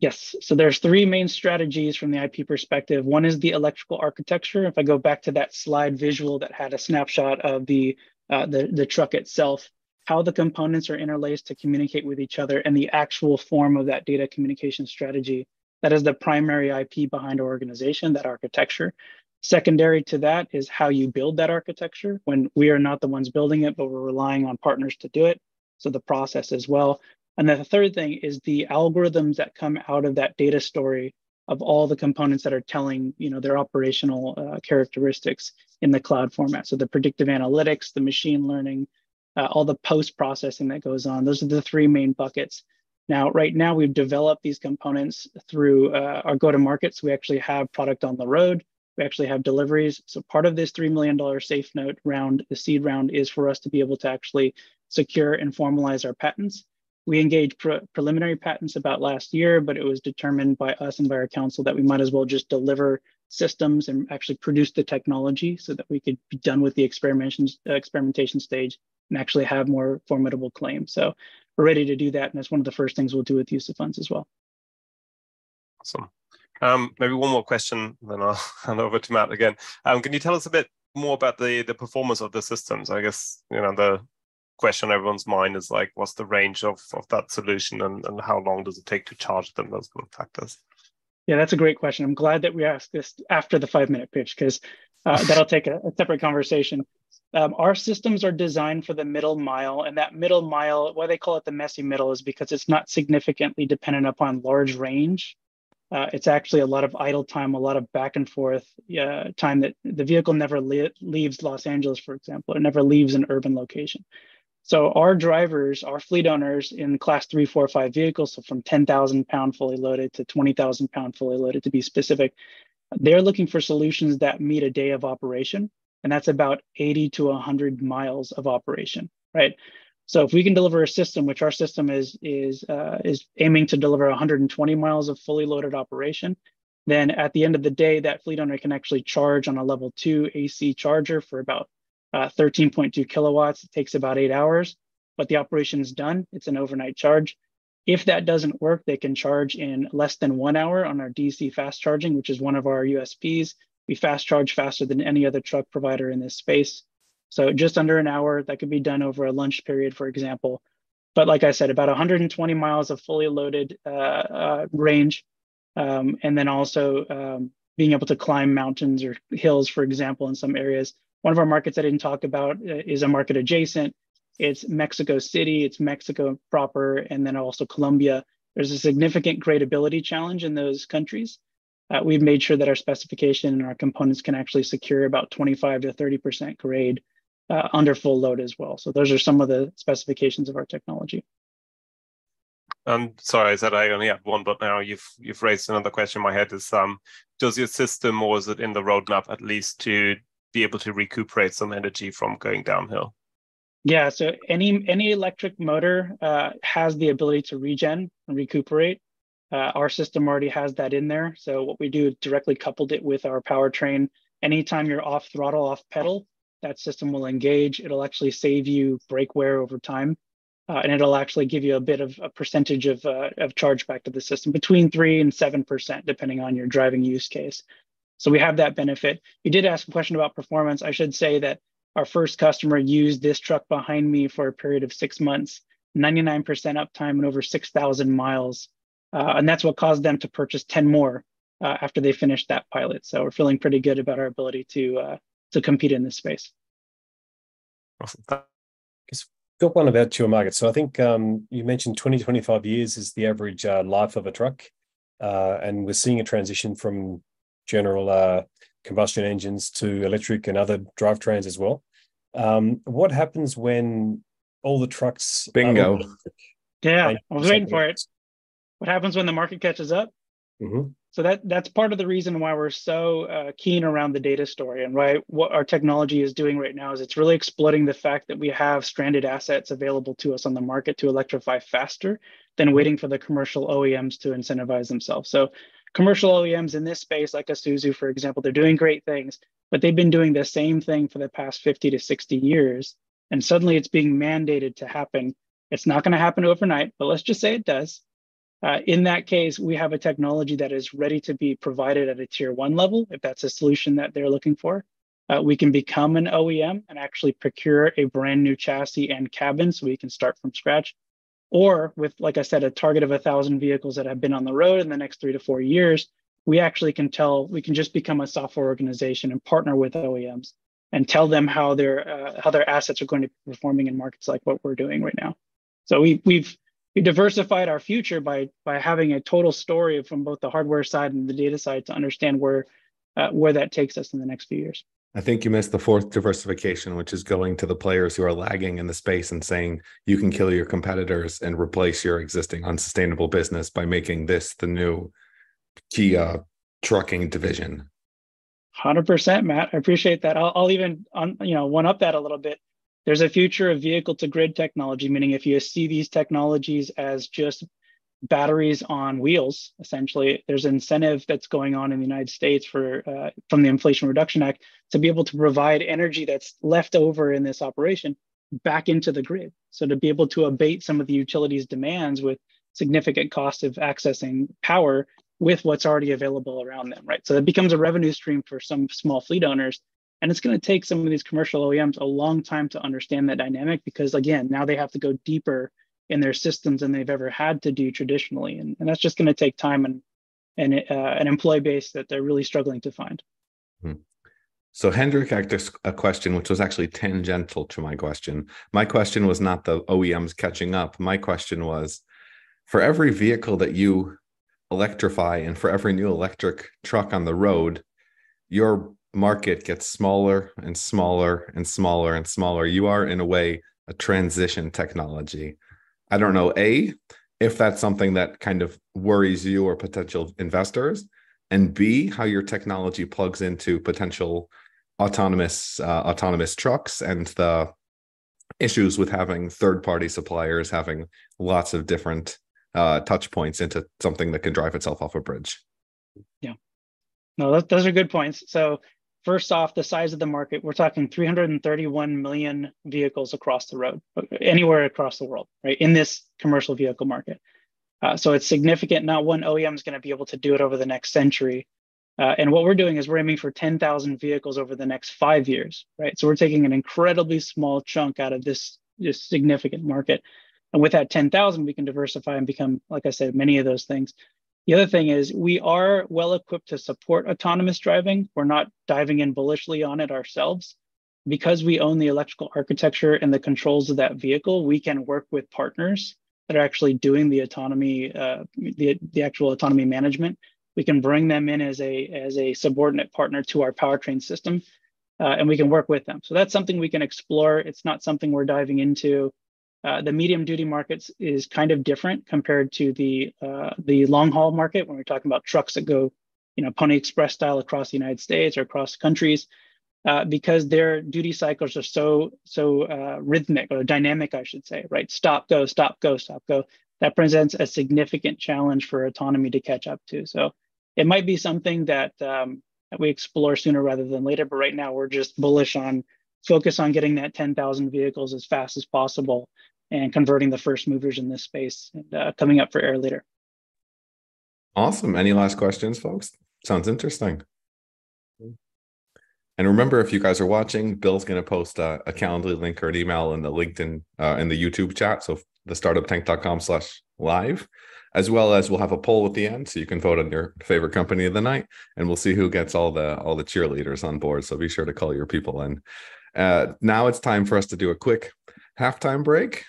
Yes, so there's three main strategies from the IP perspective. One is the electrical architecture. If I go back to that slide visual that had a snapshot of the uh, the, the truck itself, how the components are interlaced to communicate with each other and the actual form of that data communication strategy That is the primary IP behind our organization, that architecture. Secondary to that is how you build that architecture when we are not the ones building it, but we're relying on partners to do it. So the process as well. And then the third thing is the algorithms that come out of that data story of all the components that are telling you know their operational uh, characteristics in the cloud format. So the predictive analytics, the machine learning, uh, all the post processing that goes on. Those are the three main buckets. Now, right now, we've developed these components through uh, our go to market. So we actually have product on the road. We actually have deliveries. So part of this $3 million safe note round, the seed round, is for us to be able to actually secure and formalize our patents. We engaged pre preliminary patents about last year, but it was determined by us and by our counsel that we might as well just deliver systems and actually produce the technology so that we could be done with the experimentation, stage and actually have more formidable claims. So we're ready to do that. And that's one of the first things we'll do with use of funds as well. Awesome. Um, maybe one more question, then I'll hand over to Matt again. Um, can you tell us a bit more about the the performance of the systems? I guess you know the question everyone's mind is like, what's the range of of that solution, and and how long does it take to charge them? Those of factors. Yeah, that's a great question. I'm glad that we asked this after the five minute pitch because uh, that'll take a, a, separate conversation. Um, our systems are designed for the middle mile, and that middle mile, why they call it the messy middle, is because it's not significantly dependent upon large range. Uh, it's actually a lot of idle time, a lot of back and forth uh, time that the vehicle never le leaves Los Angeles, for example, it never leaves an urban location. So our drivers, our fleet owners in class three, four, five vehicles, so from 10,000 pound fully loaded to 20,000 pound fully loaded to be specific, they're looking for solutions that meet a day of operation. And that's about 80 to 100 miles of operation, right? So if we can deliver a system, which our system is is uh, is aiming to deliver 120 miles of fully loaded operation, then at the end of the day, that fleet owner can actually charge on a level two AC charger for about uh, 13.2 kilowatts. It takes about eight hours, but the operation is done. It's an overnight charge. If that doesn't work, they can charge in less than one hour on our DC fast charging, which is one of our USPs. We fast charge faster than any other truck provider in this space. So just under an hour, that could be done over a lunch period, for example. But like I said, about 120 miles of fully loaded uh, uh, range, um, and then also um, being able to climb mountains or hills, for example, in some areas. One of our markets I didn't talk about uh, is a market adjacent. It's Mexico City, it's Mexico proper, and then also Colombia. There's a significant gradability challenge in those countries. Uh, we've made sure that our specification and our components can actually secure about 25 to 30% grade uh, under full load as well. So those are some of the specifications of our technology. Um, sorry, I said I only have one, but now you've you've raised another question in my head. Is um, does your system or is it in the roadmap at least to be able to recuperate some energy from going downhill? Yeah, so any any electric motor uh, has the ability to regen and recuperate. Uh, our system already has that in there. So what we do directly coupled it with our powertrain. Anytime you're off throttle, off pedal, that system will engage. It'll actually save you brake wear over time. Uh, and it'll actually give you a bit of a percentage of, uh, of charge back to the system between three and 7%, depending on your driving use case. So we have that benefit. You did ask a question about performance. I should say that our first customer used this truck behind me for a period of six months, 99% uptime and over 6,000 miles. Uh, and that's what caused them to purchase 10 more uh, after they finished that pilot. So we're feeling pretty good about our ability to uh, to compete in this space. Awesome. got one about your market. So I think um, you mentioned 20, 25 years is the average uh, life of a truck. Uh, and we're seeing a transition from general uh, combustion engines to electric and other drivetrains as well. Um, what happens when all the trucks? Bingo. Yeah, I was waiting for it. What happens when the market catches up? Mm-hmm. So that that's part of the reason why we're so uh, keen around the data story and right what our technology is doing right now is it's really exploiting the fact that we have stranded assets available to us on the market to electrify faster than waiting for the commercial OEMs to incentivize themselves. So commercial OEMs in this space, like Isuzu, for example, they're doing great things, but they've been doing the same thing for the past 50 to 60 years. And suddenly it's being mandated to happen. It's not going to happen overnight, but let's just say it does. Uh, in that case, we have a technology that is ready to be provided at a tier one level, if that's a solution that they're looking for. Uh, we can become an OEM and actually procure a brand new chassis and cabin so we can start from scratch. Or with, like I said, a target of a thousand vehicles that have been on the road in the next three to four years, we actually can tell we can just become a software organization and partner with OEMs and tell them how their uh, how their assets are going to be performing in markets like what we're doing right now. So we we've we diversified our future by by having a total story from both the hardware side and the data side to understand where uh, where that takes us in the next few years. I think you missed the fourth diversification, which is going to the players who are lagging in the space and saying you can kill your competitors and replace your existing unsustainable business by making this the new Kia uh, trucking division. Hundred percent, Matt. I appreciate that. I'll, I'll even on you know one up that a little bit. There's a future of vehicle to grid technology, meaning if you see these technologies as just batteries on wheels, essentially, there's incentive that's going on in the United States for uh, from the Inflation Reduction Act to be able to provide energy that's left over in this operation back into the grid. So to be able to abate some of the utilities demands with significant cost of accessing power with what's already available around them, right? So that becomes a revenue stream for some small fleet owners. And it's going to take some of these commercial OEMs a long time to understand that dynamic because, again, now they have to go deeper in their systems than they've ever had to do traditionally. And, and that's just going to take time and, and uh, an employee base that they're really struggling to find. Hmm. So Hendrik asked a question which was actually tangential to my question. My question was not the OEMs catching up. My question was for every vehicle that you electrify and for every new electric truck on the road, your market gets smaller and smaller and smaller and smaller. You are in a way a transition technology. I don't know, A, if that's something that kind of worries you or potential investors, and B, how your technology plugs into potential autonomous uh, autonomous trucks and the issues with having third party suppliers having lots of different uh, touch points into something that can drive itself off a bridge. Yeah, no, that, those are good points. So first off, the size of the market, we're talking 331 million vehicles across the road, anywhere across the world, right? In this commercial vehicle market. Uh, so it's significant. Not one OEM is going to be able to do it over the next century. Uh, and what we're doing is we're aiming for 10,000 vehicles over the next five years, right? So we're taking an incredibly small chunk out of this, this significant market. And with that 10,000, we can diversify and become, like I said, many of those things. The other thing is we are well equipped to support autonomous driving. We're not diving in bullishly on it ourselves. Because we own the electrical architecture and the controls of that vehicle, we can work with partners that are actually doing the autonomy, uh, the, the actual autonomy management. We can bring them in as a, as a subordinate partner to our powertrain system, uh, and we can work with them. So that's something we can explore. It's not something we're diving into uh, the medium duty markets is kind of different compared to the uh, the long haul market when we're talking about trucks that go, you know, Pony Express style across the United States or across countries, uh, because their duty cycles are so so uh, rhythmic or dynamic, I should say, right? Stop, go, stop, go, stop, go. That presents a significant challenge for autonomy to catch up to. So it might be something that, um, that we explore sooner rather than later. But right now, we're just bullish on focus on getting that 10,000 vehicles as fast as possible and converting the first movers in this space and uh, coming up for air later. Awesome. Any last questions, folks? Sounds interesting. And remember, if you guys are watching, Bill's going to post a, a Calendly link or an email in the LinkedIn uh, in the YouTube chat. So the startuptank.com slash live, as well as we'll have a poll at the end, so you can vote on your favorite company of the night, and we'll see who gets all the all the cheerleaders on board. So be sure to call your people in. Uh, now it's time for us to do a quick halftime break.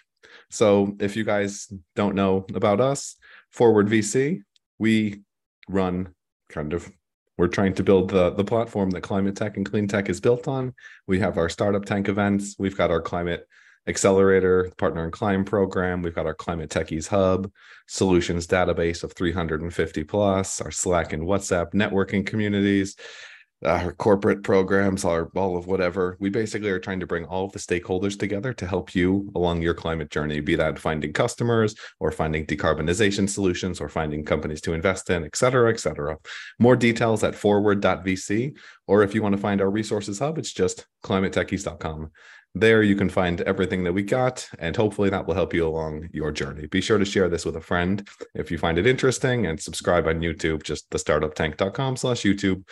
So if you guys don't know about us, Forward VC, we run kind of we're trying to build the the platform that climate tech and clean tech is built on. We have our startup tank events. We've got our climate accelerator partner in Clime program. We've got our climate techies hub, solutions database of 350 plus, our Slack and WhatsApp networking communities, Uh, our corporate programs, our all of whatever. We basically are trying to bring all of the stakeholders together to help you along your climate journey, be that finding customers or finding decarbonization solutions or finding companies to invest in, et cetera, et cetera. More details at 4ward.vc, or if you want to find our resources hub, it's just climatetechies.com. There you can find everything that we got, and hopefully that will help you along your journey. Be sure to share this with a friend if you find it interesting and subscribe on YouTube, just the thestartuptank.com slash YouTube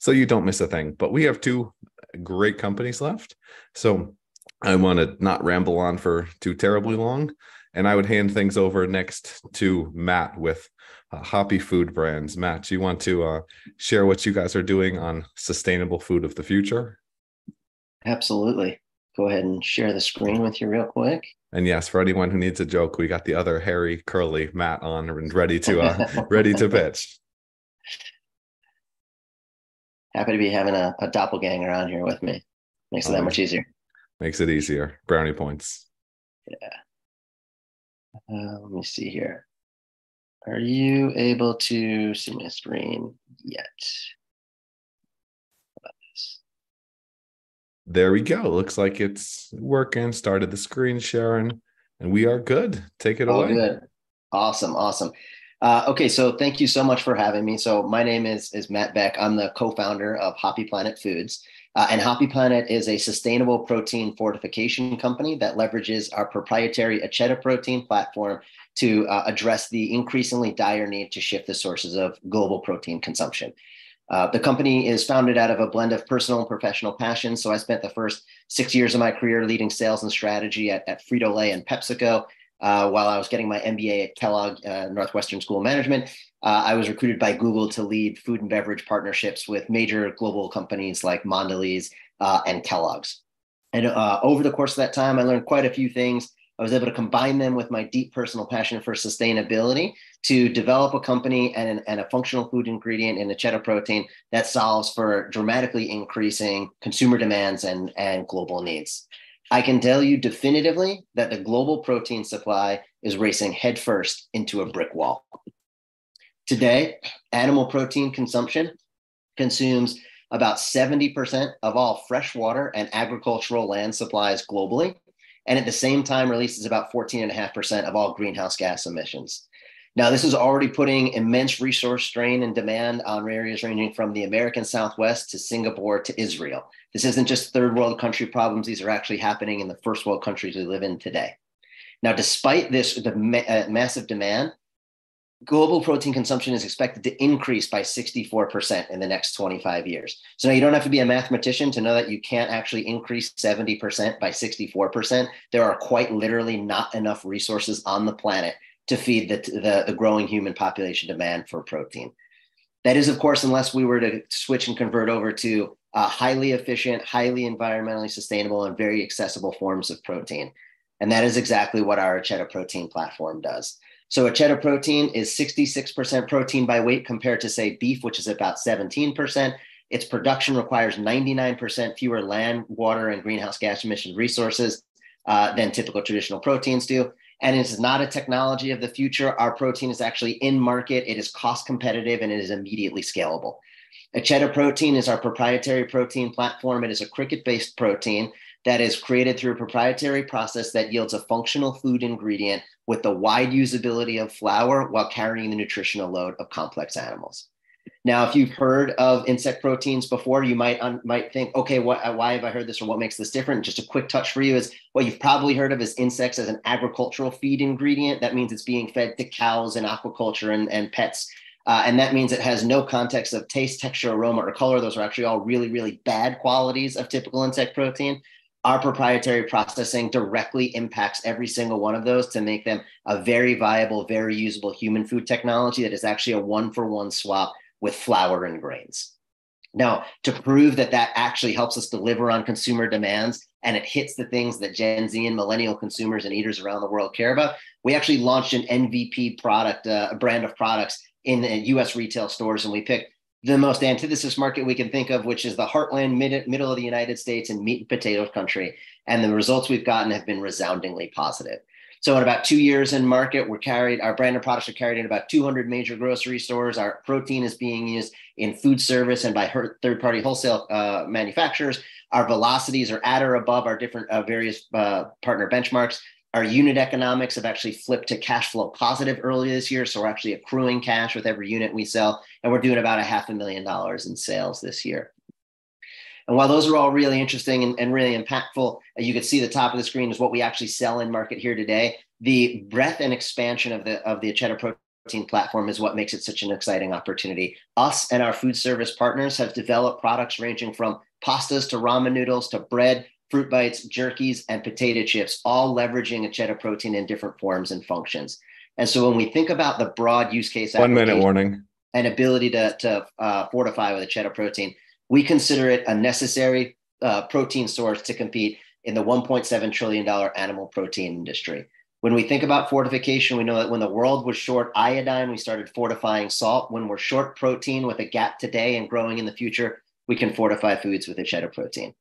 so you don't miss a thing. But we have two great companies left. So I want to not ramble on for too terribly long. And I would hand things over next to Matt with uh, Hoppy Food Brands. Matt, do you want to uh, share what you guys are doing on sustainable food of the future? Absolutely. Go ahead and share the screen with you real quick. And yes, for anyone who needs a joke, we got the other hairy, curly Matt on and ready to uh, ready to pitch. Happy to be having a, a doppelganger on here with me. Makes it that much easier. Makes it easier. Brownie points. Yeah. Uh, let me see here. Are you able to see my screen yet? There we go. Looks like it's working. Started the screen sharing, and we are good. Take it All away. Good. Awesome, awesome. Uh, okay, so thank you so much for having me. So my name is is Matt Beck. I'm the co-founder of Hoppy Planet Foods, uh, and Hoppy Planet is a sustainable protein fortification company that leverages our proprietary Acheta protein platform to uh, address the increasingly dire need to shift the sources of global protein consumption. Uh, the company is founded out of a blend of personal and professional passion. So I spent the first six years of my career leading sales and strategy at, at Frito Lay and PepsiCo. Uh, while I was getting my MBA at Kellogg uh, Northwestern School of Management, uh, I was recruited by Google to lead food and beverage partnerships with major global companies like Mondelez uh, and Kellogg's. And uh, over the course of that time, I learned quite a few things I was able to combine them with my deep personal passion for sustainability to develop a company and, an, and a functional food ingredient in Acheta protein that solves for dramatically increasing consumer demands and, and global needs. I can tell you definitively that the global protein supply is racing headfirst into a brick wall. Today, animal protein consumption consumes about 70% of all freshwater and agricultural land supplies globally and at the same time releases about 14.5% of all greenhouse gas emissions. Now, this is already putting immense resource strain and demand on areas ranging from the American Southwest to Singapore to Israel. This isn't just third world country problems, these are actually happening in the first world countries we live in today. Now, despite this the uh, massive demand, global protein consumption is expected to increase by 64% in the next 25 years. So now you don't have to be a mathematician to know that you can't actually increase 70% by 64%. There are quite literally not enough resources on the planet to feed the, the, the growing human population demand for protein. That is, of course, unless we were to switch and convert over to uh, highly efficient, highly environmentally sustainable, and very accessible forms of protein. And that is exactly what our Acheta protein platform does. So Acheta protein is 66% protein by weight compared to, say, beef, which is about 17%. Its production requires 99% fewer land, water, and greenhouse gas emission resources uh, than typical traditional proteins do. And it is not a technology of the future. Our protein is actually in market, it is cost competitive, and it is immediately scalable. Acheta protein is our proprietary protein platform. It is a cricket based protein that is created through a proprietary process that yields a functional food ingredient with the wide usability of flour while carrying the nutritional load of complex animals. Now, if you've heard of insect proteins before, you might un, might think, okay, what, why have I heard this or what makes this different? Just a quick touch for you is what you've probably heard of is insects as an agricultural feed ingredient. That means it's being fed to cows and aquaculture and, and pets. Uh, and that means it has no context of taste, texture, aroma, or color. Those are actually all really, really bad qualities of typical insect protein our proprietary processing directly impacts every single one of those to make them a very viable, very usable human food technology that is actually a one for one swap with flour and grains. Now, to prove that that actually helps us deliver on consumer demands and it hits the things that Gen Z and millennial consumers and eaters around the world care about, we actually launched an MVP product, uh, a brand of products in the US retail stores, and we picked the most antithesis market we can think of, which is the heartland mid- middle of the United States and meat and potato country. And the results we've gotten have been resoundingly positive. So in about two years in market, we're carried, our branded products are carried in about 200 major grocery stores. Our protein is being used in food service and by third-party wholesale uh, manufacturers. Our velocities are at or above our different uh, various uh, partner benchmarks. Our unit economics have actually flipped to cash flow positive early this year. So we're actually accruing cash with every unit we sell. And we're doing about a half a million dollars in sales this year. And while those are all really interesting and, and really impactful, you can see the top of the screen is what we actually sell in market here today. The breadth and expansion of the of the Acheta protein platform is what makes it such an exciting opportunity. Us and our food service partners have developed products ranging from pastas to ramen noodles to bread fruit bites, jerkies, and potato chips, all leveraging Acheta protein in different forms and functions. And so when we think about the broad use case, one minute warning, and ability to, to uh, fortify with Acheta protein, we consider it a necessary uh, protein source to compete in the $1.7 trillion animal protein industry. When we think about fortification, we know that when the world was short iodine, we started fortifying salt. When we're short protein with a gap today and growing in the future, we can fortify foods with acheta protein.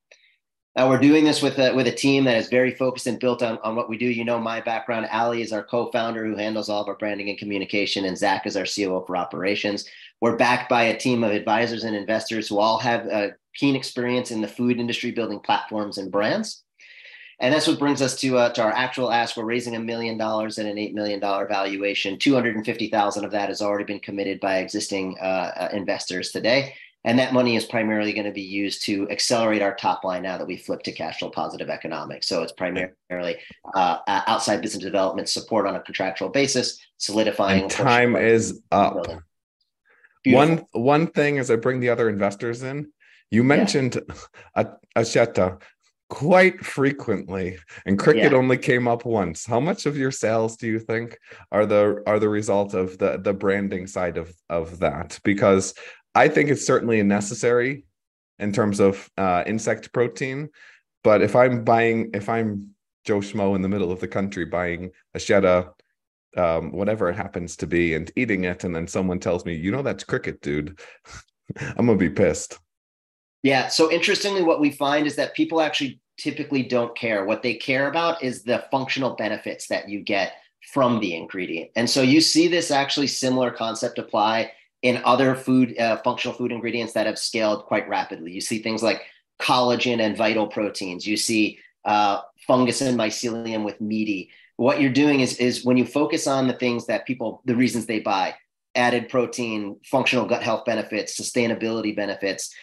Now we're doing this with a, with a team that is very focused and built on, on what we do. You know, my background, Ali is our co-founder who handles all of our branding and communication, and Zach is our COO for operations. We're backed by a team of advisors and investors who all have a keen experience in the food industry, building platforms and brands. And that's what brings us to, uh, to our actual ask. We're raising a million dollars at an $8 million valuation. 250,000 of that has already been committed by existing uh, uh, investors today. And that money is primarily going to be used to accelerate our top line now that we flip to cash flow positive economics. So it's primarily uh, outside business development support on a contractual basis, solidifying. And time is up. One one thing as I bring the other investors in, you mentioned yeah. Acheta quite frequently and cricket yeah. only came up once how much of your sales do you think are the are the result of the the branding side of of that because i think it's certainly necessary in terms of uh, insect protein but if i'm buying if i'm joe schmo in the middle of the country buying acheta um, whatever it happens to be and eating it and then someone tells me you know that's cricket dude i'm gonna be pissed yeah. So interestingly, what we find is that people actually typically don't care. What they care about is the functional benefits that you get from the ingredient. And so you see this actually similar concept apply in other food, uh, functional food ingredients that have scaled quite rapidly. You see things like collagen and vital proteins. You see uh, fungus and mycelium with Meati. What you're doing is, is when you focus on the things that people, the reasons they buy, added protein, functional gut health benefits, sustainability benefits,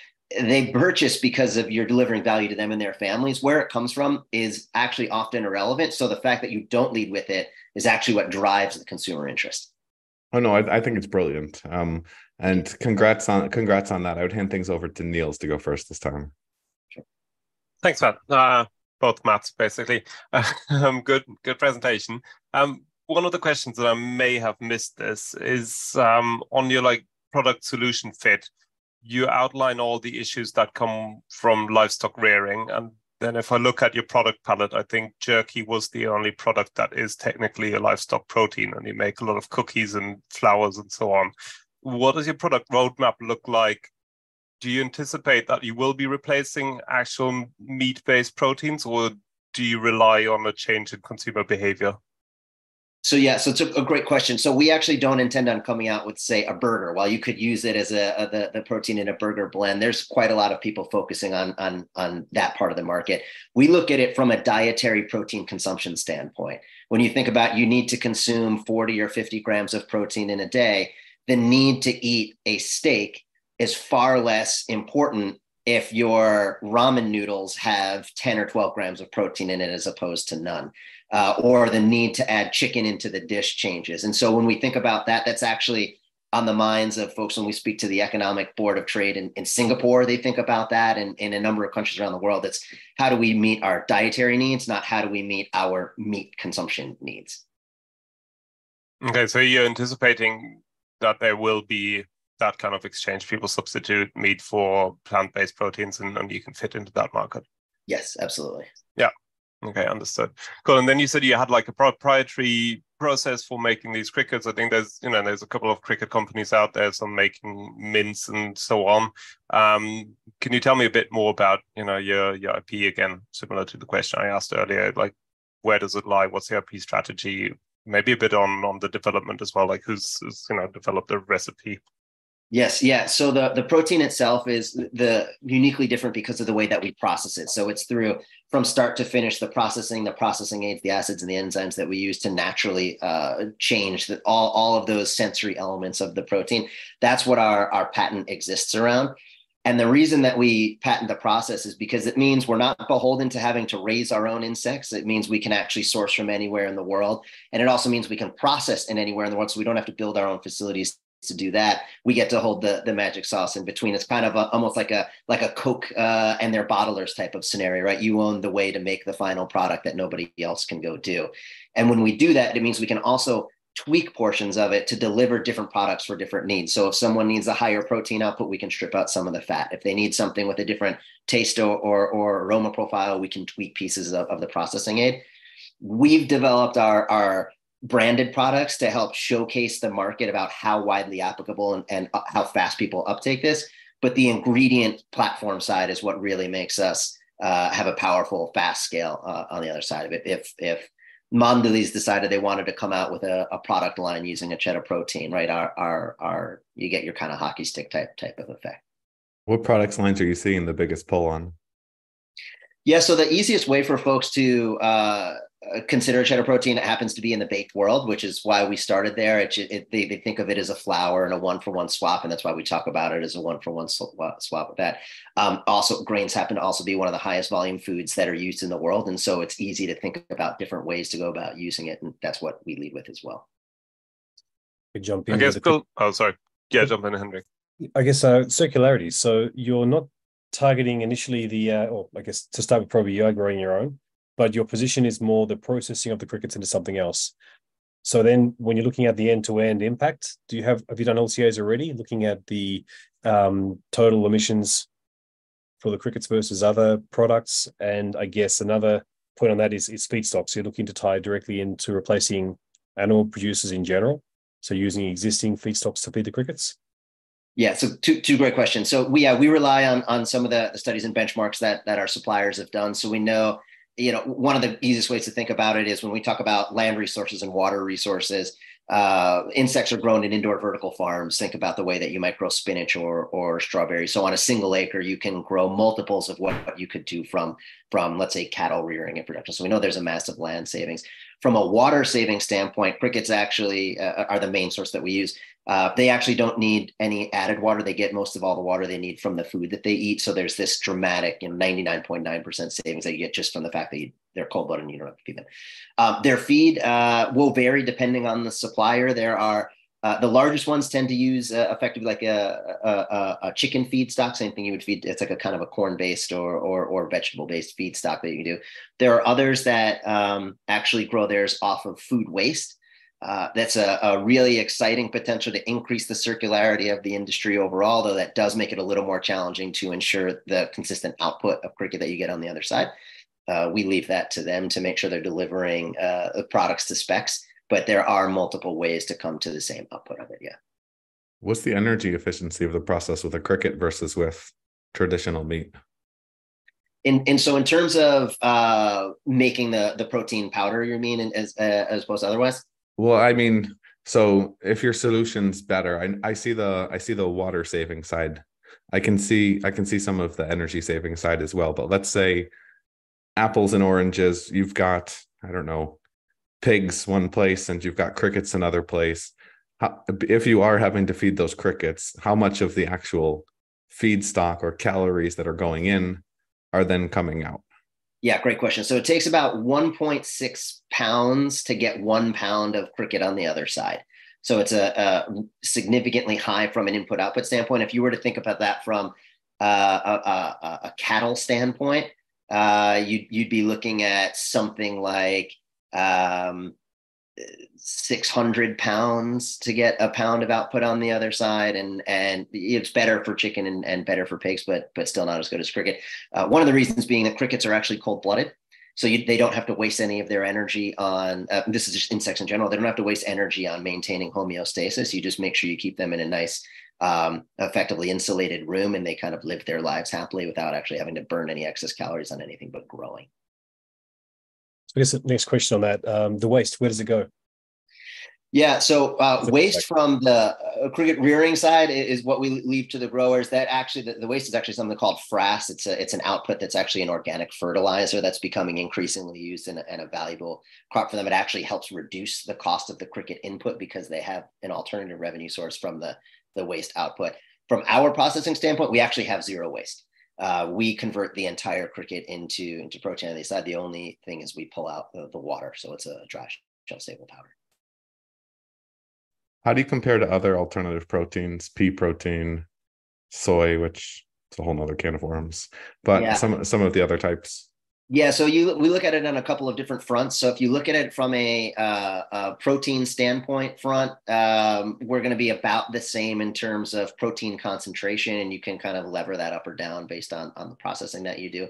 they purchase because of you're delivering value to them and their families. Where it comes from is actually often irrelevant. So the fact that you don't lead with it is actually what drives the consumer interest. Oh no, I, I think it's brilliant. Um, and congrats on congrats on that. I would hand things over to Niels to go first this time. Thanks, Matt. Uh, both Matts, basically. um, good, good presentation. Um, one of the questions that I may have missed this is um, on your like product solution fit you outline all the issues that come from livestock rearing. And then if I look at your product palette, I think jerky was the only product that is technically a livestock protein, and you make a lot of cookies and flours and so on. What does your product roadmap look like? Do you anticipate that you will be replacing actual meat based proteins, or do you rely on a change in consumer behavior? So yeah, so it's a, a, great question. So we actually don't intend on coming out with say a burger. While you could use it as a, a the, the protein in a burger blend, there's quite a lot of people focusing on on on that part of the market. We look at it from a dietary protein consumption standpoint. When you think about you need to consume 40 or 50 grams of protein in a day, the need to eat a steak is far less important if your ramen noodles have 10 or 12 grams of protein in it as opposed to none uh, or the need to add chicken into the dish changes. And so when we think about that, that's actually on the minds of folks when we speak to the Economic Board of Trade in, in Singapore. They think about that, and in a number of countries around the world. It's how do we meet our dietary needs, not how do we meet our meat consumption needs. Okay, so you're anticipating that there will be that kind of exchange. People substitute meat for plant-based proteins, and, and you can fit into that market. Yes, absolutely. Yeah. Okay, understood. Cool. And then you said you had like a proprietary process for making these crickets. I think there's, you know, there's a couple of cricket companies out there, some making mints and so on. Um, can you tell me a bit more about, you know, your your IP again, similar to the question I asked earlier? Like, where does it lie? What's the IP strategy? Maybe a bit on on the development as well. Like, who's, who's you know developed the recipe? Yes, yeah. So the the protein itself is the uniquely different because of the way that we process it. So it's through from start to finish the processing, the processing aids, the acids and the enzymes that we use to naturally uh, change the, all all of those sensory elements of the protein. That's what our our patent exists around. And the reason that we patent the process is because it means we're not beholden to having to raise our own insects. It means we can actually source from anywhere in the world. And it also means we can process in anywhere in the world. So we don't have to build our own facilities to do that. We get to hold the the magic sauce in between. It's kind of a, almost like a like a Coke uh, and their bottlers type of scenario, right? You own the way to make the final product that nobody else can go do. And when we do that, it means we can also tweak portions of it to deliver different products for different needs. So if someone needs a higher protein output, we can strip out some of the fat. If they need something with a different taste or, or, or aroma profile, we can tweak pieces of, of the processing aid. We've developed our, our branded products to help showcase the market about how widely applicable and, and uh, how fast people uptake this. But the ingredient platform side is what really makes us uh, have a powerful, fast scale uh, on the other side of it. If if Mondelez decided they wanted to come out with a, a product line using Acheta protein, right? Our our our you get your kind of hockey stick type type of effect. What products lines are you seeing the biggest pull on? Yeah, so the easiest way for folks to uh, uh, consider Acheta protein. It happens to be in the baked world, which is why we started there. It, it, they, they think of it as a flour and a one for one swap, and that's why we talk about it as a one for one swap with that. Um, also, grains happen to also be one of the highest volume foods that are used in the world, and so it's easy to think about different ways to go about using it, and that's what we lead with as well. We jump in. I guess. Cool. Oh, sorry. Yeah, jump in, Hendrik. I guess uh, circularity. So you're not targeting initially the, uh, or I guess to start with, probably you are growing your own but your position is more the processing of the crickets into something else. So then, when you're looking at the end-to-end impact, do you have have you done LCAs already? Looking at the um, total emissions for the crickets versus other products, and I guess another point on that is is. So you're looking to tie directly into replacing animal producers in general. So using existing feedstocks to feed the crickets. Yeah, so two two great questions. So we yeah we rely on on some of the, the studies and benchmarks that that our suppliers have done. So we know you know, one of the easiest ways to think about it is when we talk about land resources and water resources, uh, insects are grown in indoor vertical farms. Think about the way that you might grow spinach or or strawberries. So on a single acre, you can grow multiples of what you could do from from let's say cattle rearing and production. So we know there's a massive land savings. From a water saving standpoint, crickets actually uh, are the main source that we use. Uh, they actually don't need any added water. They get most of all the water they need from the food that they eat. So there's this dramatic, you know, 99.9% savings that you get just from the fact that you, they're cold blooded and you don't have to feed them. Um, their feed uh, will vary depending on the supplier. There are uh, the largest ones tend to use uh, effectively like a, a, a, chicken feedstock, same thing you would feed. It's like a kind of a corn based or, or, or vegetable based feedstock that you can do. There are others that um, actually grow theirs off of food waste. Uh, that's a, a, really exciting potential to increase the circularity of the industry overall, though that does make it a little more challenging to ensure the consistent output of cricket that you get on the other side. Uh, we leave that to them to make sure they're delivering uh, products to specs, but there are multiple ways to come to the same output of it. Yeah. What's the energy efficiency of the process with a cricket versus with traditional meat? In, and so in terms of uh, making the the protein powder, you mean as uh, as opposed to otherwise? Well, I mean, so if your solution's better, I, I see the I see the water saving side. I can see I can see some of the energy saving side as well. But let's say apples and oranges, you've got I don't know pigs one place and you've got crickets another place. How, if you are having to feed those crickets, how much of the actual feedstock or calories that are going in are then coming out? Yeah, great question. So it takes about 1.6 pounds to get one pound of cricket on the other side. So it's a, a significantly high from an input output standpoint. If you were to think about that from uh, a, a, a, cattle standpoint, uh, you'd, you'd be looking at something like um, 600 pounds to get a pound of output on the other side and and it's better for chicken and, and better for pigs but but still not as good as cricket. Uh, one of the reasons being that crickets are actually cold-blooded so you, they don't have to waste any of their energy on uh, this is just insects in general they don't have to waste energy on maintaining homeostasis. You just make sure you keep them in a nice um, effectively insulated room and they kind of live their lives happily without actually having to burn any excess calories on anything but growing I guess the next question on that, um, the waste, where does it go? Yeah, so uh, waste from the uh, cricket rearing side is what we leave to the growers. That actually, the, the, waste is actually something called frass. It's a it's an output that's actually an organic fertilizer that's becoming increasingly used in a, in a valuable crop for them. It actually helps reduce the cost of the cricket input because they have an alternative revenue source from the the waste output. From our processing standpoint, we actually have zero waste uh, we convert the entire cricket into into protein on the side. The only thing is we pull out the, the water, so it's a dry shelf stable powder. How do you compare to other alternative proteins, pea protein, soy, which is a whole nother can of worms, but yeah. some some of the other types? Yeah, so you we look at it on a couple of different fronts. So if you look at it from a, uh, a protein standpoint front, um, we're going to be about the same in terms of protein concentration, and you can kind of lever that up or down based on on the processing that you do.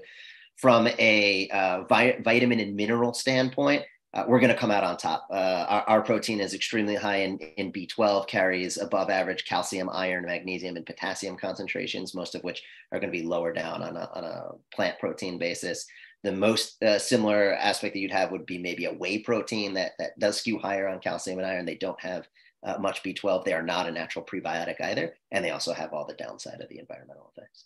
From a uh, vi- vitamin and mineral standpoint, uh, we're going to come out on top. Uh, our, our, protein is extremely high in, in B12, carries above average calcium, iron, magnesium, and potassium concentrations, most of which are going to be lower down on a, on a plant protein basis. The most uh, similar aspect that you'd have would be maybe a whey protein that, that does skew higher on calcium and iron. They don't have uh, much B12. They are not a natural prebiotic either. And they also have all the downside of the environmental effects.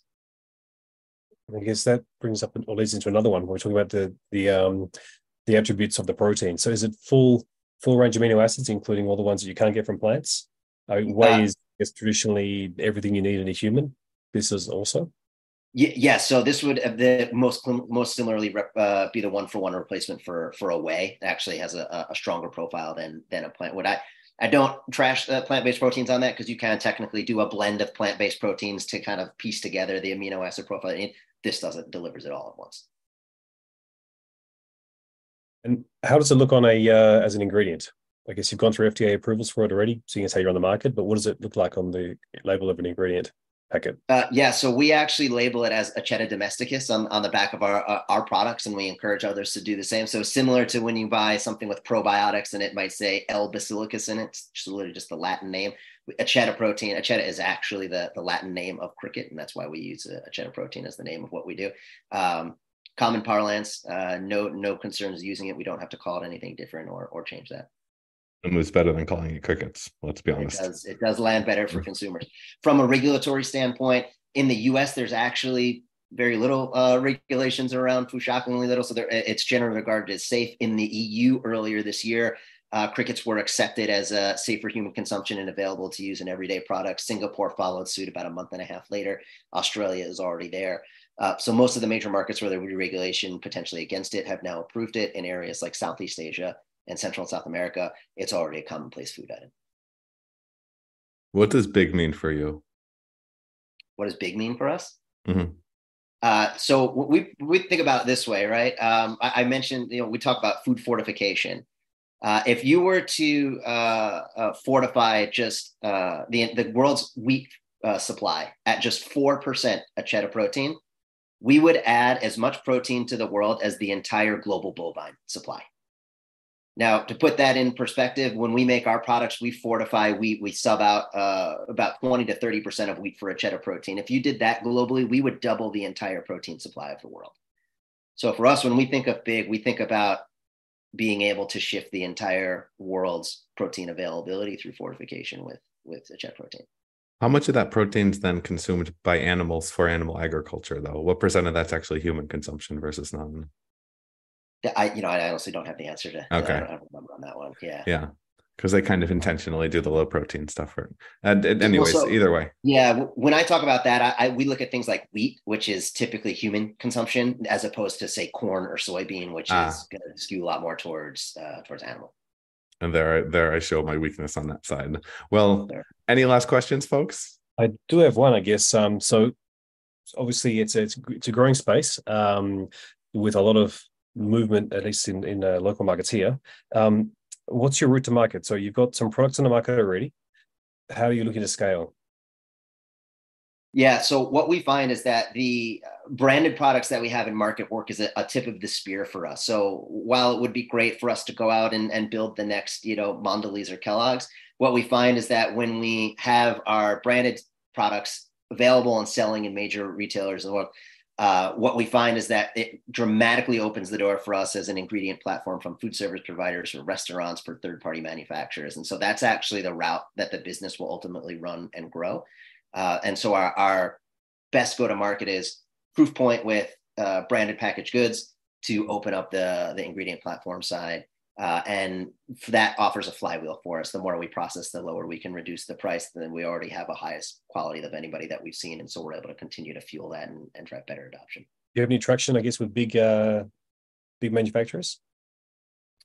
I guess that brings up or leads into another one. We're talking about the the um, the attributes of the protein. So is it full full range amino acids, including all the ones that you can't get from plants? Uh, whey uh, is, traditionally everything you need in a human. This is also. Yes, yeah, so this would uh, the most most similarly uh, be the one for one replacement for for a whey. It actually has a, a stronger profile than than a plant. Would I I don't trash the plant based proteins on that because you can technically do a blend of plant based proteins to kind of piece together the amino acid profile. And This doesn't delivers it all at once. And how does it look on a uh, as an ingredient? I guess you've gone through FDA approvals for it already, seeing as how you're on the market. But what does it look like on the label of an ingredient packet? Uh, yeah, so we actually label it as Acheta domesticus on, on the back of our uh, our products, and we encourage others to do the same. So similar to when you buy something with probiotics, and it might say L basilicus in it, literally just the Latin name. Acheta protein. Acheta is actually the, the Latin name of cricket, and that's why we use a Acheta protein as the name of what we do. Um, common parlance. Uh, no no concerns using it. We don't have to call it anything different or or change that. It was better than calling it crickets. Let's be honest. It does, it does land better for consumers. From a regulatory standpoint, in the U.S., there's actually very little uh, regulations around food, shockingly little. So it's generally regarded as safe. In the EU earlier this year, uh, crickets were accepted as a safe for human consumption and available to use in everyday products. Singapore followed suit about a month and a half later. Australia is already there. Uh, so most of the major markets where there would be regulation potentially against it have now approved it. In areas like Southeast Asia and Central and South America, it's already a commonplace food item. What does big mean for you? What does big mean for us? Mm-hmm. Uh, so we we think about it this way, right? Um, I, I, mentioned, you know, we talk about food fortification. Uh, if you were to uh, uh fortify just uh, the the world's wheat uh, supply at just four percent Acheta protein, we would add as much protein to the world as the entire global bovine supply. Now, to put that in perspective, when we make our products, we fortify wheat, we sub out uh, about 20 to 30% of wheat for Acheta protein. If you did that globally, we would double the entire protein supply of the world. So for us, when we think of big, we think about being able to shift the entire world's protein availability through fortification with, with Acheta protein. How much of that protein is then consumed by animals for animal agriculture, though? What percent of that's actually human consumption versus non? I, you know, I honestly don't have the answer to. Okay. I don't, don't remember on that one. Yeah. Yeah, because they kind of intentionally do the low protein stuff. For, and, and anyways, well, so, either way. Yeah, when I talk about that, I, I, we look at things like wheat, which is typically human consumption, as opposed to say corn or soybean, which ah. is going to skew a lot more towards uh, towards animal and there there I show my weakness on that side. Well, any last questions, folks? I do have one, I guess. Um, so obviously it's a, it's, it's a growing space um, with a lot of movement, at least in in uh, local markets here. Um, what's your route to market? So you've got some products in the market already. How are you looking to scale? Yeah. So what we find is that the uh, branded products that we have in market work is a, a, tip of the spear for us. So while it would be great for us to go out and, and build the next, you know, Mondelez or Kellogg's, what we find is that when we have our branded products available and selling in major retailers in the world, uh, what we find is that it dramatically opens the door for us as an ingredient platform from food service providers for restaurants for third party manufacturers and so that's actually the route that the business will ultimately run and grow uh, and so our, our best go to market is proof point with uh, branded packaged goods to open up the, the ingredient platform side. Uh, and that offers a flywheel for us. The more we process, the lower we can reduce the price. Then we already have a highest quality of anybody that we've seen. And so we're able to continue to fuel that and, and drive better adoption. Do you have any traction, I guess, with big, uh, big manufacturers?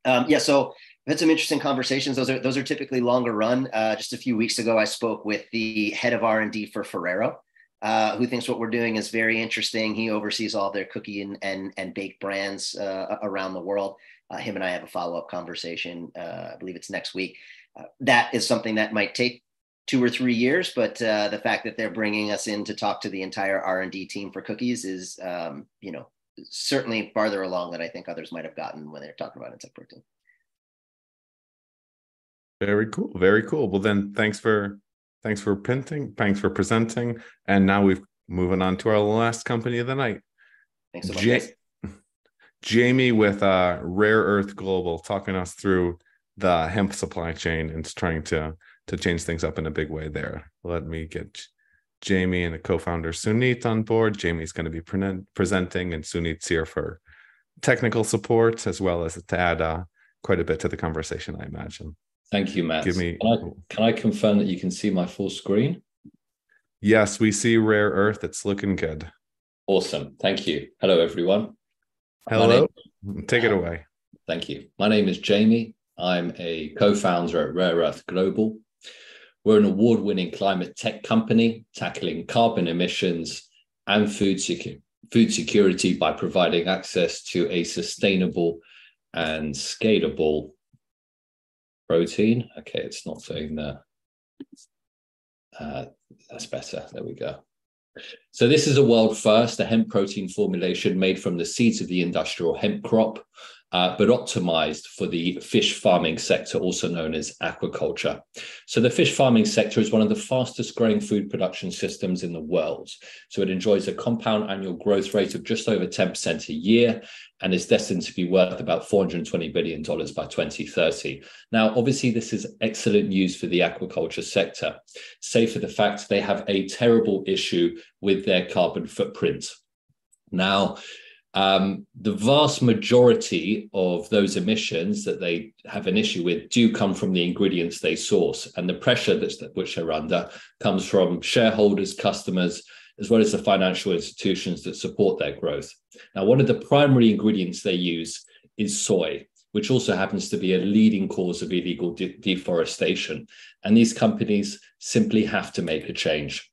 Um, yeah, so I've had some interesting conversations. Those are those are typically longer run. Uh, just a few weeks ago, I spoke with the head of R and D for Ferrero, uh, who thinks what we're doing is very interesting. He oversees all their cookie and and, and baked brands uh, around the world. Uh, him and I have a follow up conversation. Uh, I believe it's next week. Uh, that is something that might take two or three years, but the fact that they're bringing us in to talk to the entire R and D team for cookies is, um, you know, certainly farther along than I think others might have gotten when they're talking about insect protein. Very cool. Very cool. Well, then, thanks for thanks for printing. Thanks for presenting. And now we've moving on to our last company of the night. Thanks so much. Ja- Jamie with uh, Rare Earth Global talking us through the hemp supply chain and trying to to change things up in a big way there. Let me get Jamie and the co-founder Sunit on board. Jamie's going to be pre- presenting, and Sunit's here for technical support as well as to add uh, quite a bit to the conversation, I imagine. Thank you, Matt. Give me. Can I, can I confirm that you can see my full screen? Yes, we see Rare Earth. It's looking good. Awesome. Thank you. Hello, everyone. Hello. Name, Take it away. Thank you. My name is Jamie. I'm a co founder at Rare Earth Global. We're an award winning climate tech company tackling carbon emissions and food, secu- food security by providing access to a sustainable and scalable protein. Okay, it's not saying that. Uh, that's better. There we go. So this is a world first, a hemp protein formulation made from the seeds of the industrial hemp crop uh, but optimized for the fish farming sector, also known as aquaculture. So, the fish farming sector is one of the fastest growing food production systems in the world. So, it enjoys a compound annual growth rate of just over 10% a year and is destined to be worth about $420 billion by 2030. Now, obviously, this is excellent news for the aquaculture sector, save for the fact they have a terrible issue with their carbon footprint. Now, um, the vast majority of those emissions that they have an issue with do come from the ingredients they source, and the pressure that's which they're under comes from shareholders, customers, as well as the financial institutions that support their growth. Now, one of the primary ingredients they use is soy, which also happens to be a leading cause of illegal de- deforestation. And these companies simply have to make a change.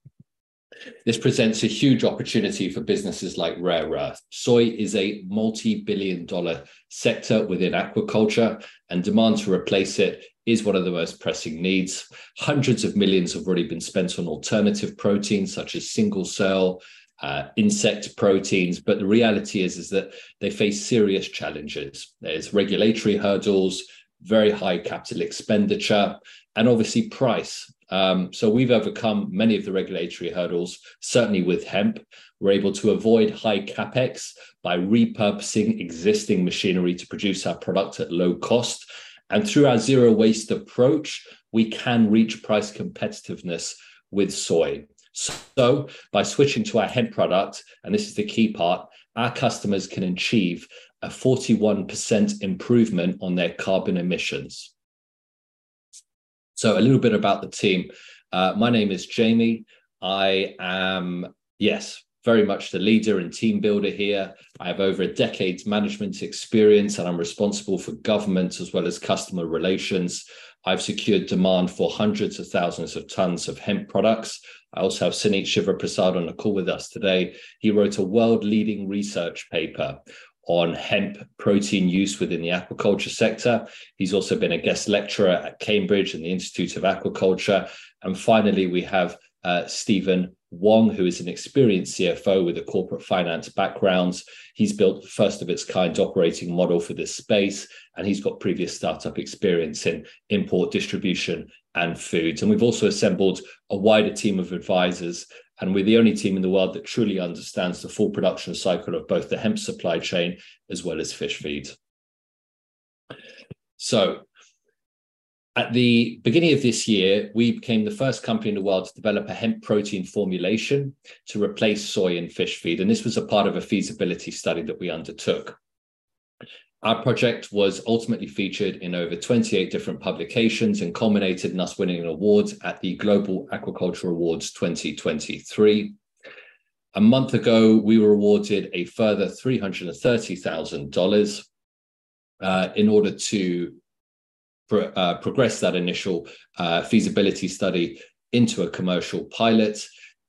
This presents a huge opportunity for businesses like Rare Earth. Soy is a multi billion dollar sector within aquaculture, and demand to replace it is one of the most pressing needs. Hundreds of millions have already been spent on alternative proteins such as single cell. Uh, insect proteins, but the reality is is that they face serious challenges. There's regulatory hurdles, very high capital expenditure, and obviously price. Um, so we've overcome many of the regulatory hurdles, certainly with hemp. We're able to avoid high capex by repurposing existing machinery to produce our product at low cost. And through our zero waste approach, we can reach price competitiveness with soy. So by switching to our hemp product, and this is the key part, our customers can achieve a 41% improvement on their carbon emissions. So, a little bit about the team. Uh, my name is Jamie. I am, yes, very much the leader and team builder here. I have over a decade's management experience and I'm responsible for government as well as customer relations. I've secured demand for hundreds of thousands of tons of hemp products. I also have Sunit Shiva Prasad on the call with us today. He wrote a world leading research paper on hemp protein use within the aquaculture sector. He's also been a guest lecturer at Cambridge and the Institute of Aquaculture. And finally, we have uh, Stephen Wong, who is an experienced CFO with a corporate finance background. He's built first of its kind operating model for this space, and he's got previous startup experience in import distribution and foods. And we've also assembled a wider team of advisors and we're the only team in the world that truly understands the full production cycle of both the hemp supply chain as well as fish feed. So, at the beginning of this year, we became the first company in the world to develop a hemp protein formulation to replace soy in fish feed. And this was a part of a feasibility study that we undertook. Our project was ultimately featured in over 28 different publications and culminated in us winning an award at the Global Aquaculture Awards 2023. A month ago, we were awarded a further $330,000 uh, in order to pro- uh, progress that initial uh, feasibility study into a commercial pilot.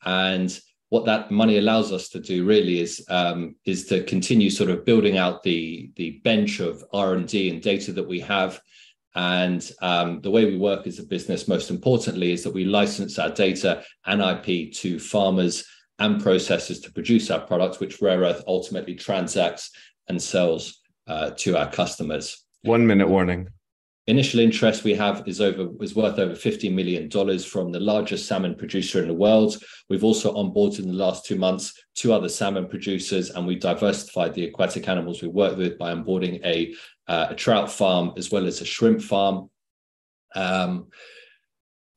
And what that money allows us to do really is um, is to continue sort of building out the the bench of R and D and data that we have. And um, the way we work as a business, most importantly, is that we license our data and IP to farmers and processors to produce our products, which Rare Earth ultimately transacts and sells uh, to our customers. One minute warning. Initial interest we have is over is worth over $50 million from the largest salmon producer in the world. We've also onboarded in the last two months two other salmon producers, and we've diversified the aquatic animals we work with by onboarding a, uh, a trout farm as well as a shrimp farm. Um,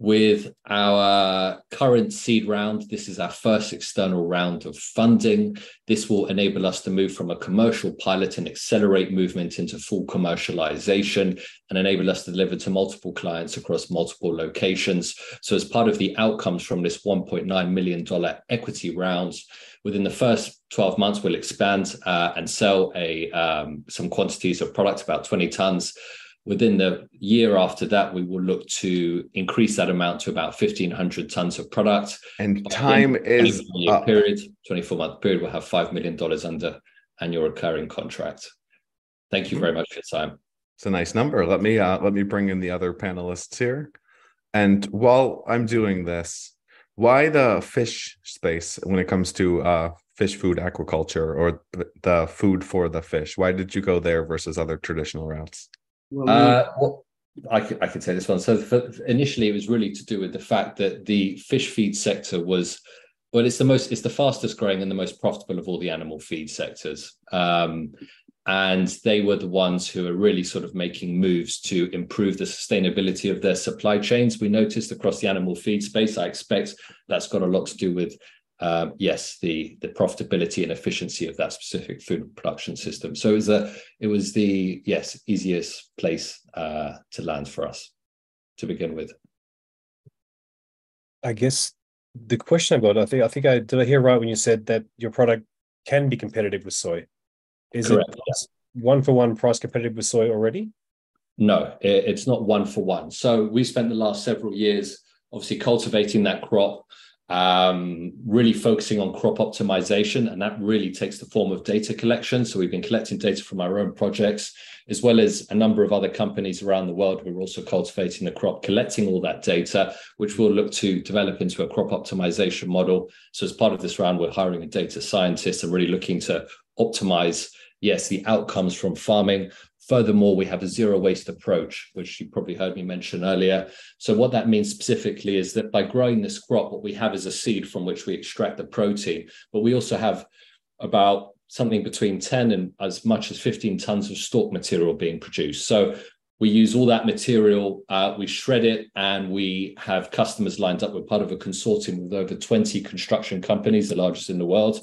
with our current seed round, this is our first external round of funding. This will enable us to move from a commercial pilot and accelerate movement into full commercialization and enable us to deliver to multiple clients across multiple locations. So, as part of the outcomes from this $1.9 million equity round, within the first 12 months, we'll expand uh, and sell a um, some quantities of product, about 20 tons Within the year after that, we will look to increase that amount to about 1,500 tons of product. And time is year period, 24 month period, we'll have $5 million under annual recurring contract. Thank you very much for your time. It's a nice number. Let me uh, let me bring in the other panelists here. And while I'm doing this, why the fish space when it comes to uh, fish food aquaculture or the food for the fish? Why did you go there versus other traditional routes? Well, uh, well, I could, I could say this one. So for, initially, it was really to do with the fact that the fish feed sector was, well, it's the most, it's the fastest growing and the most profitable of all the animal feed sectors. Um, and they were the ones who are really sort of making moves to improve the sustainability of their supply chains. We noticed across the animal feed space. I expect that's got a lot to do with um, yes, the the profitability and efficiency of that specific food production system. So it was a it was the yes easiest place uh, to land for us to begin with. I guess the question I've got, I think I think I did I hear right when you said that your product can be competitive with soy. Is Correct, it yeah. one for one price competitive with soy already? No, it, it's not one for one. So we spent the last several years obviously cultivating that crop um, really focusing on crop optimization, and that really takes the form of data collection. So we've been collecting data from our own projects, as well as a number of other companies around the world who are also cultivating the crop, collecting all that data, which we'll look to develop into a crop optimization model. So as part of this round, we're hiring a data scientist and really looking to optimize yes, the outcomes from farming, Furthermore, we have a zero waste approach, which you probably heard me mention earlier. So, what that means specifically is that by growing this crop, what we have is a seed from which we extract the protein, but we also have about something between 10 and as much as 15 tons of stalk material being produced. So, we use all that material, uh, we shred it, and we have customers lined up. We're part of a consortium with over 20 construction companies, the largest in the world.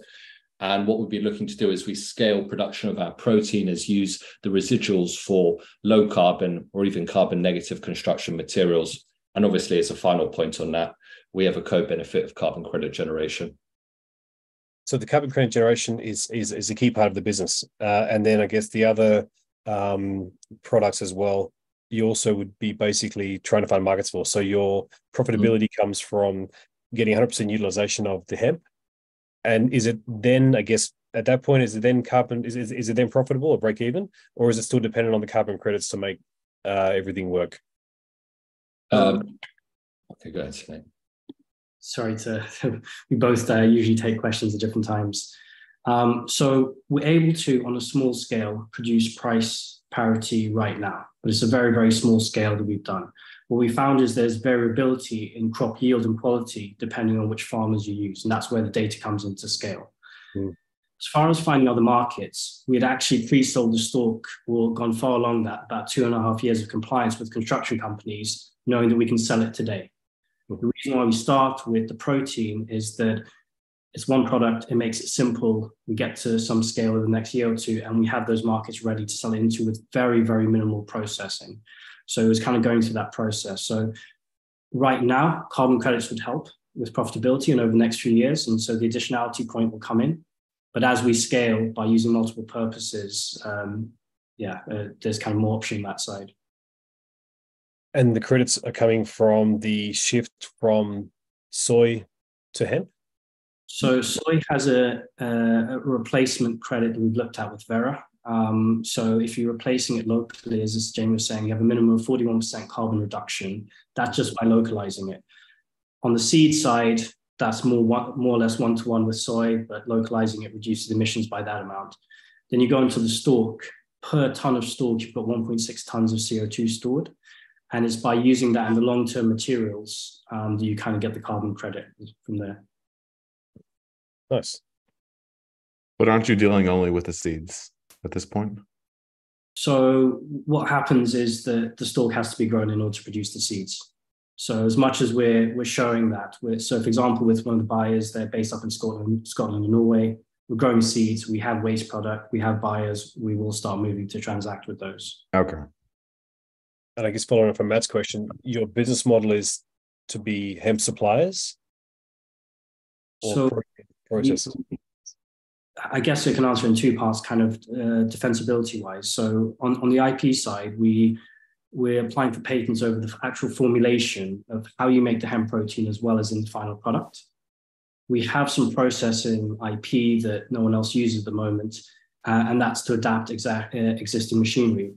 And what we'll be looking to do is we scale production of our protein as use the residuals for low carbon or even carbon negative construction materials. And obviously, as a final point on that, we have a co-benefit of carbon credit generation. So the carbon credit generation is is, is a key part of the business, uh, and then I guess the other um, products as well. You also would be basically trying to find markets for. So your profitability mm-hmm. comes from getting 100% utilization of the hemp and is it then, I guess, at that point, is it then carbon? Is, is, is it then profitable or break even, or is it still dependent on the carbon credits to make uh, everything work? Um, okay, go ahead, Sunit. Sorry to, we both uh, usually take questions at different times. Um, so we're able to, on a small scale, produce price parity right now, but it's a very, very small scale that we've done what we found is there's variability in crop yield and quality depending on which farmers you use. And that's where the data comes into scale. Mm. As far as finding other markets, we had actually pre sold the stock or gone far along that, about two and a half years of compliance with construction companies, knowing that we can sell it today. Mm. The reason why we start with the protein is that it's one product, it makes it simple. We get to some scale in the next year or two, and we have those markets ready to sell into with very, very minimal processing. So it was kind of going through that process. So right now, carbon credits would help with profitability and over the next few years. And so the additionality point will come in. But as we scale by using multiple purposes, um, yeah, uh, there's kind of more option on that side. And the credits are coming from the shift from soy to hemp. So soy has a, a, replacement credit that we've looked at with Verra. Um, so if you're replacing it locally, as Jamie was saying, you have a minimum of 41% carbon reduction. That's just by localizing it. On the seed side, that's more more or less one to one with soy, but localizing it reduces emissions by that amount. Then you go into the stalk. Per ton of stalk, you've got 1.6 tons of CO2 stored, and it's by using that in the long term materials um, that you kind of get the carbon credit from there. Nice. But aren't you dealing only with the seeds at this point? So what happens is that the stalk has to be grown in order to produce the seeds. So as much as we're we're showing that, we're, so for example, with one of the buyers, they're based up in Scotland, Scotland and Norway. We're growing seeds. We have waste product. We have buyers. We will start moving to transact with those. Okay. And I guess following up from Matt's question, your business model is to be hemp suppliers. so processes. I guess I can answer in two parts, kind of uh, defensibility wise. So on, on the IP side, we we're applying for patents over the actual formulation of how you make the hemp protein as well as in the final product. We have some processing IP that no one else uses at the moment, uh, and that's to adapt exact, uh, existing machinery.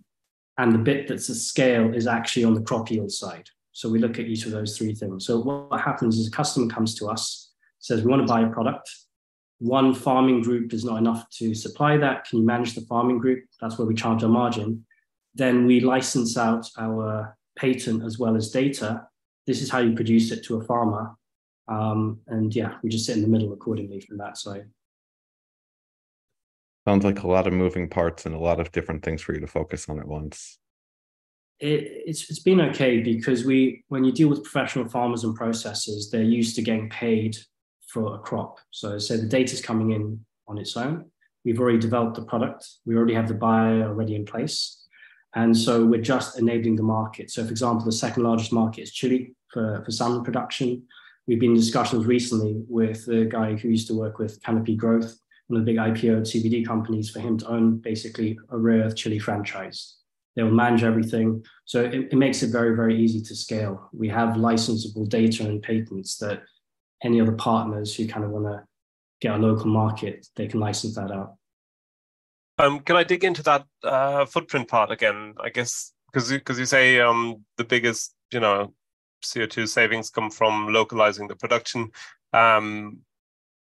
And the bit that's a scale is actually on the crop yield side. So we look at each of those three things. So what happens is a customer comes to us, says, we want to buy a product. One farming group is not enough to supply that. Can you manage the farming group? That's where we charge our margin then we license out our patent as well as data. This is how you produce it to a farmer. Um, and yeah, we just sit in the middle accordingly from that side. Sounds like a lot of moving parts and a lot of different things for you to focus on at once. It, it's it's been okay because we when you deal with professional farmers and processors, they're used to getting paid for a crop. So so the data is coming in on its own. We've already developed the product. We already have the buyer already in place. And so we're just enabling the market. So, for example, the second largest market is Chile for, for salmon production. We've been in discussions recently with the guy who used to work with Canopy Growth, one of the big IPO CBD companies, for him to own basically a rare earth Chile franchise. They will manage everything. So it, it makes it very, very easy to scale. We have licensable data and patents that any other partners who kind of want to get a local market, they can license that out. Um, can I dig into that uh, footprint part again? I guess because because you say um, the biggest you know CO2 savings come from localizing the production. Um,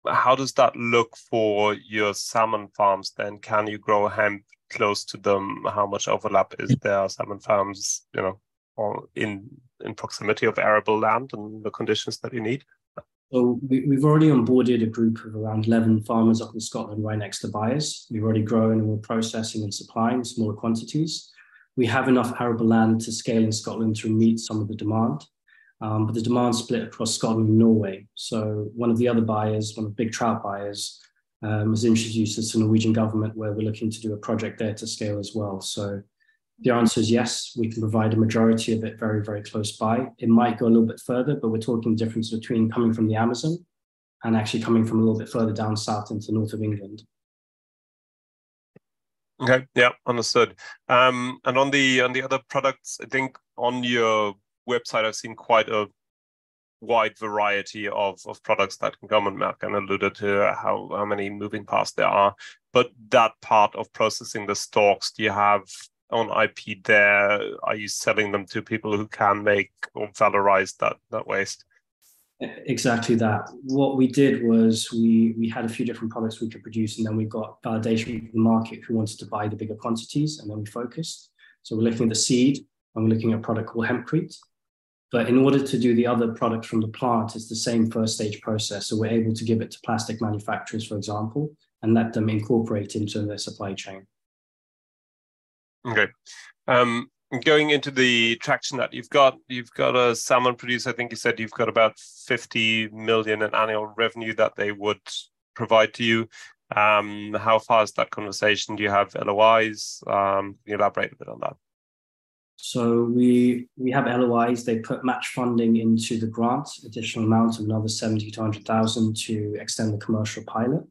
how does that look for your salmon farms then? Can you grow hemp close to them? How much overlap is there? Salmon farms, you know, or in in proximity of arable land and the conditions that you need? So we, have already onboarded a group of around 11 farmers up in Scotland right next to buyers. We've already grown and we're processing and supplying smaller quantities. We have enough arable land to scale in Scotland to meet some of the demand, um, but the demand split across Scotland and Norway. So one of the other buyers, one of the big trout buyers, um, has introduced us to the Norwegian government where we're looking to do a project there to scale as well. So the answer is yes, we can provide a majority of it very, very close by. It might go a little bit further, but we're talking the difference between coming from the Amazon and actually coming from a little bit further down south into north of England. Okay, yeah, understood. Um, and on the on the other products, I think on your website I've seen quite a wide variety of, of products that can come and Mark and alluded to how, how many moving parts there are. But that part of processing the stalks, do you have on IP there? Are you selling them to people who can make or valorize that that waste? Exactly that. What we did was we we had a few different products we could produce, and then we got validation from the market who wanted to buy the bigger quantities, and then we focused. So we're looking at the seed, and we're looking at a product called hempcrete. But in order to do the other products from the plant, it's the same first stage process. So we're able to give it to plastic manufacturers, for example, and let them incorporate into their supply chain. Okay. Um, going into the traction that you've got, you've got a salmon producer. I think you said you've got about 50 million in annual revenue that they would provide to you. Um, how far is that conversation? Do you have LOIs? Um, can you elaborate a bit on that? So we we have LOIs. They put match funding into the grant, additional amount of another 70 to 100,000 to extend the commercial pilot.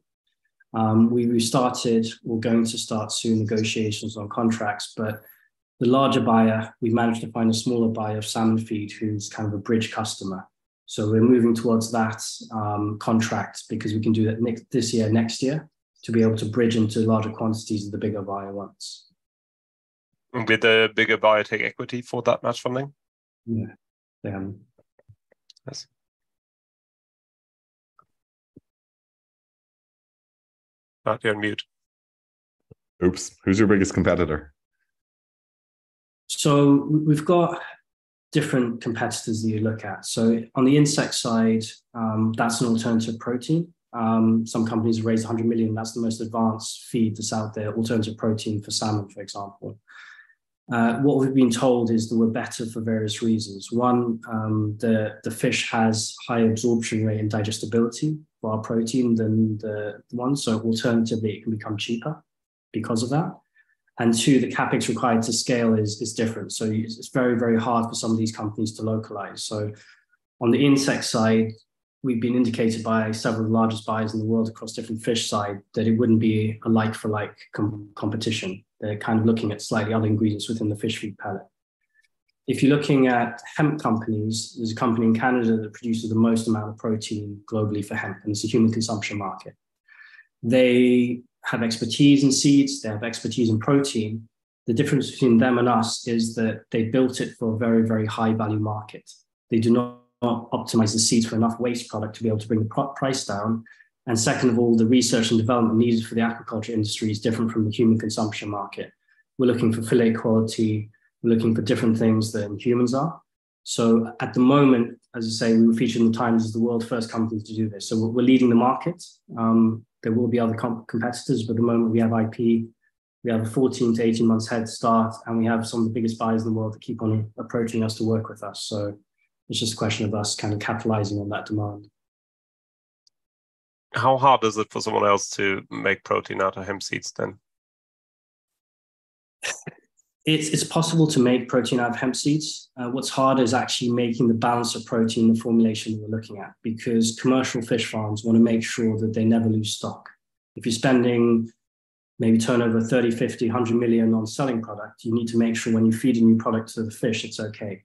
Um, we, we started, we're going to start soon negotiations on contracts, but the larger buyer, we managed to find a smaller buyer of salmon feed who's kind of a bridge customer. So we're moving towards that um, contract because we can do that next, this year, next year, to be able to bridge into larger quantities of the bigger buyer ones. With the bigger buyer take equity for that match funding? Yeah. Um, yes. Matt, you're on mute. Oops. Who's your biggest competitor? So we've got different competitors that you look at. So on the insect side, um, that's an alternative protein. Um, some companies have raised 100 million. That's the most advanced feed that's out there, alternative protein for salmon, for example. Uh, what we've been told is that we're better for various reasons. One, um, the, the fish has high absorption rate and digestibility for our protein than the one. So alternatively, it can become cheaper because of that. And two, the capex required to scale is, is different. So it's very, very hard for some of these companies to localize. So on the insect side, we've been indicated by several of the largest buyers in the world across different fish side that it wouldn't be a like for like com- competition. They're kind of looking at slightly other ingredients within the fish feed pellet. If you're looking at hemp companies, there's a company in Canada that produces the most amount of protein globally for hemp, and it's a human consumption market. They have expertise in seeds, they have expertise in protein. The difference between them and us is that they built it for a very, very high value market. They do not optimize the seeds for enough waste product to be able to bring the price down. And second of all, the research and development needed for the aquaculture industry is different from the human consumption market. We're looking for fillet quality, we're looking for different things than humans are. So at the moment, as I say, we were featured in the Times as the world's first company to do this. So we're leading the market. Um, there will be other comp- competitors, but at the moment we have IP. We have a 14 to 18 months head start, and we have some of the biggest buyers in the world that keep on approaching us to work with us. So it's just a question of us kind of capitalizing on that demand. How hard is it for someone else to make protein out of hemp seeds then? it's, it's possible to make protein out of hemp seeds. Uh, what's hard is actually making the balance of protein, the formulation we're looking at, because commercial fish farms want to make sure that they never lose stock. If you're spending maybe turnover 30, 50, 100 million on selling product, you need to make sure when you feed a new product to the fish, it's okay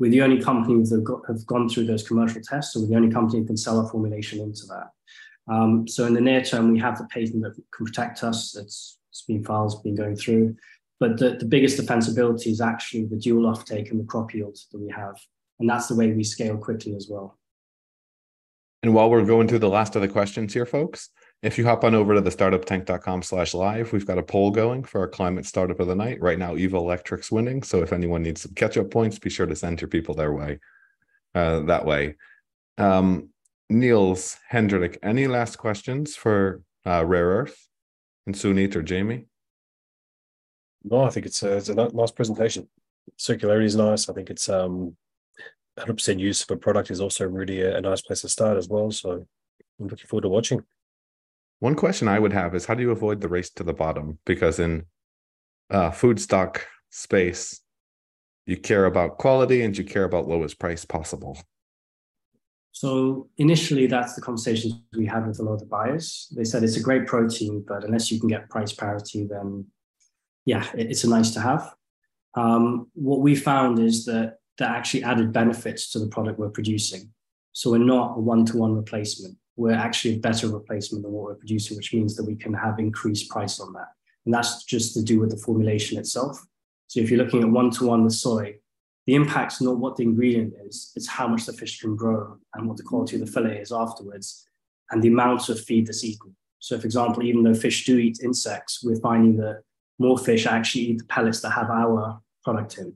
we're the only company that have gone through those commercial tests, so we're the only company that can sell a formulation into that. Um, so in the near term, we have the patent that can protect us. It's, it's been files been going through, but the, the biggest defensibility is actually the dual offtake and the crop yield that we have, and that's the way we scale quickly as well. And while we're going through the last of the questions here, folks, if you hop on over to the startuptank.com slash live, we've got a poll going for our climate startup of the night. Right now, Evolectric's winning. So if anyone needs some catch up points, be sure to send your people their way. Uh, that way. Um, Niels Hendrik, any last questions for uh, Rare Earth and Sunit or Jamie? No, I think it's a, it's a nice presentation. Circularity is nice. I think it's um, 100% use of a product is also really a, a nice place to start as well. So I'm looking forward to watching. One question I would have is how do you avoid the race to the bottom? Because in uh, food stock space, you care about quality and you care about lowest price possible. So initially, that's the conversations we had with a lot of the buyers. They said it's a great protein, but unless you can get price parity, then yeah, it's a nice to have. Um, what we found is that that actually added benefits to the product we're producing. So we're not a one-to-one replacement we're actually a better replacement than what we're producing, which means that we can have increased price on that. And that's just to do with the formulation itself. So if you're looking at one to one with soy, the impact's not what the ingredient is, it's how much the fish can grow and what the quality of the fillet is afterwards and the amount of feed that's eaten. So, for example, even though fish do eat insects, we're finding that more fish actually eat the pellets that have our product in,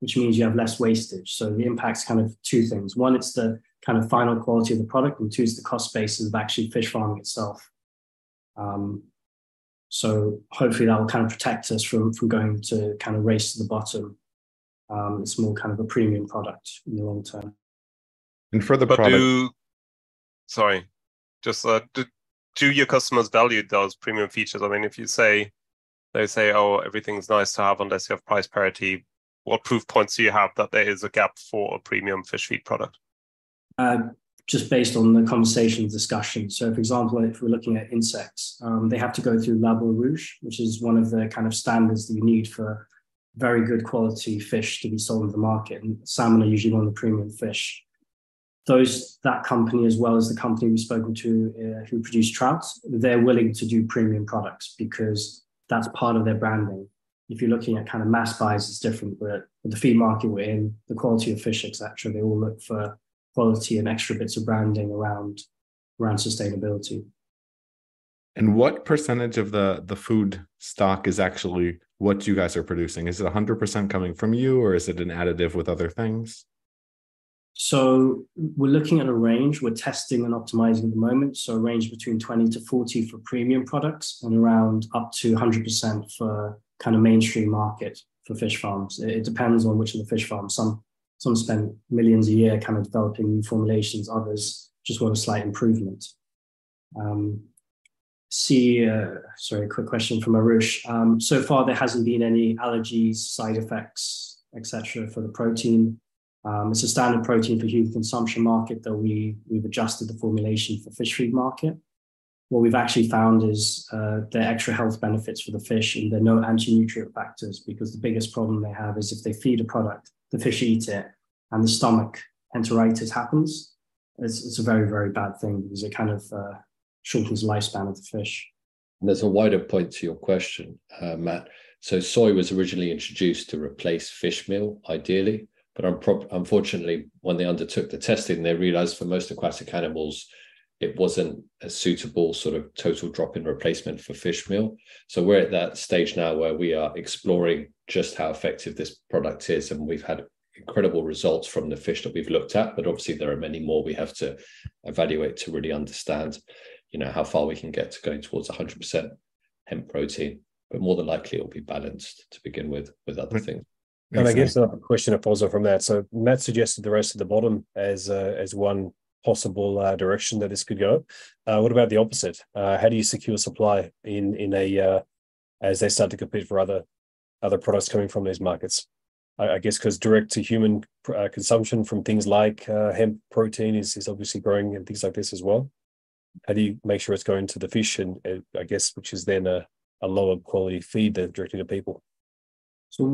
which means you have less wastage. So the impact's kind of two things. One, it's the kind of final quality of the product, and two is the cost basis of actually fish farming itself. Um, so hopefully that will kind of protect us from from going to kind of race to the bottom. Um, it's more kind of a premium product in the long term. And for the but product, do, sorry, just uh, do, do your customers value those premium features? I mean, if you say they say, "Oh, everything's nice to have unless you have price parity," what proof points do you have that there is a gap for a premium fish feed product? Uh, just based on the conversation discussion. So, for example, if we're looking at insects, um, they have to go through Label Rouge, which is one of the kind of standards that you need for very good quality fish to be sold in the market. And salmon are usually one of the premium fish. Those that company, as well as the company we've spoken to uh, who produce trout, they're willing to do premium products because that's part of their branding. If you're looking at kind of mass buys, it's different. But the feed market we're in, the quality of fish, etc., they all look for quality and extra bits of branding around around sustainability. And what percentage of the the food stock is actually what you guys are producing? Is it 100% coming from you or is it an additive with other things? So we're looking at a range. We're testing and optimizing at the moment. So a range between 20 to 40 for premium products and around up to 100% for kind of mainstream market for fish farms. It, depends on which of the fish farms. Some some spend millions a year kind of developing new formulations. Others just want a slight improvement. Um, see, uh, sorry, a quick question from Arush. Um, so far, there hasn't been any allergies, side effects, etc. for the protein. Um, it's a standard protein for human consumption market, though we, we've adjusted the formulation for fish feed market. What we've actually found is uh, extra health benefits for the fish and there are no anti-nutrient factors because the biggest problem they have is if they feed a product the fish eat it and the stomach enteritis happens, it's, it's a very, very bad thing because it kind of uh, shortens the lifespan of the fish. There's a wider point to your question, uh, Matt. So soy was originally introduced to replace fish meal, ideally, but unfortunately, when they undertook the testing, they realized for most aquatic animals, it wasn't a suitable sort of total drop in replacement for fish meal. So we're at that stage now where we are exploring just how effective this product is. And we've had incredible results from the fish that we've looked at, but obviously there are many more we have to evaluate to really understand, you know, how far we can get to going towards 100% hemp protein. But more than likely, it'll be balanced to begin with with other things. And I guess a question to follow from that. So Matt suggested the rest of the bottom as uh, as one possible uh, direction that this could go. Uh, what about the opposite? Uh, how do you secure supply in in a uh, as they start to compete for other other products coming from these markets? I, I guess because direct to human uh, consumption from things like uh, hemp protein is is obviously growing and things like this as well. How do you make sure it's going to the fish and I guess which is then a, a lower quality feed that directly to people? So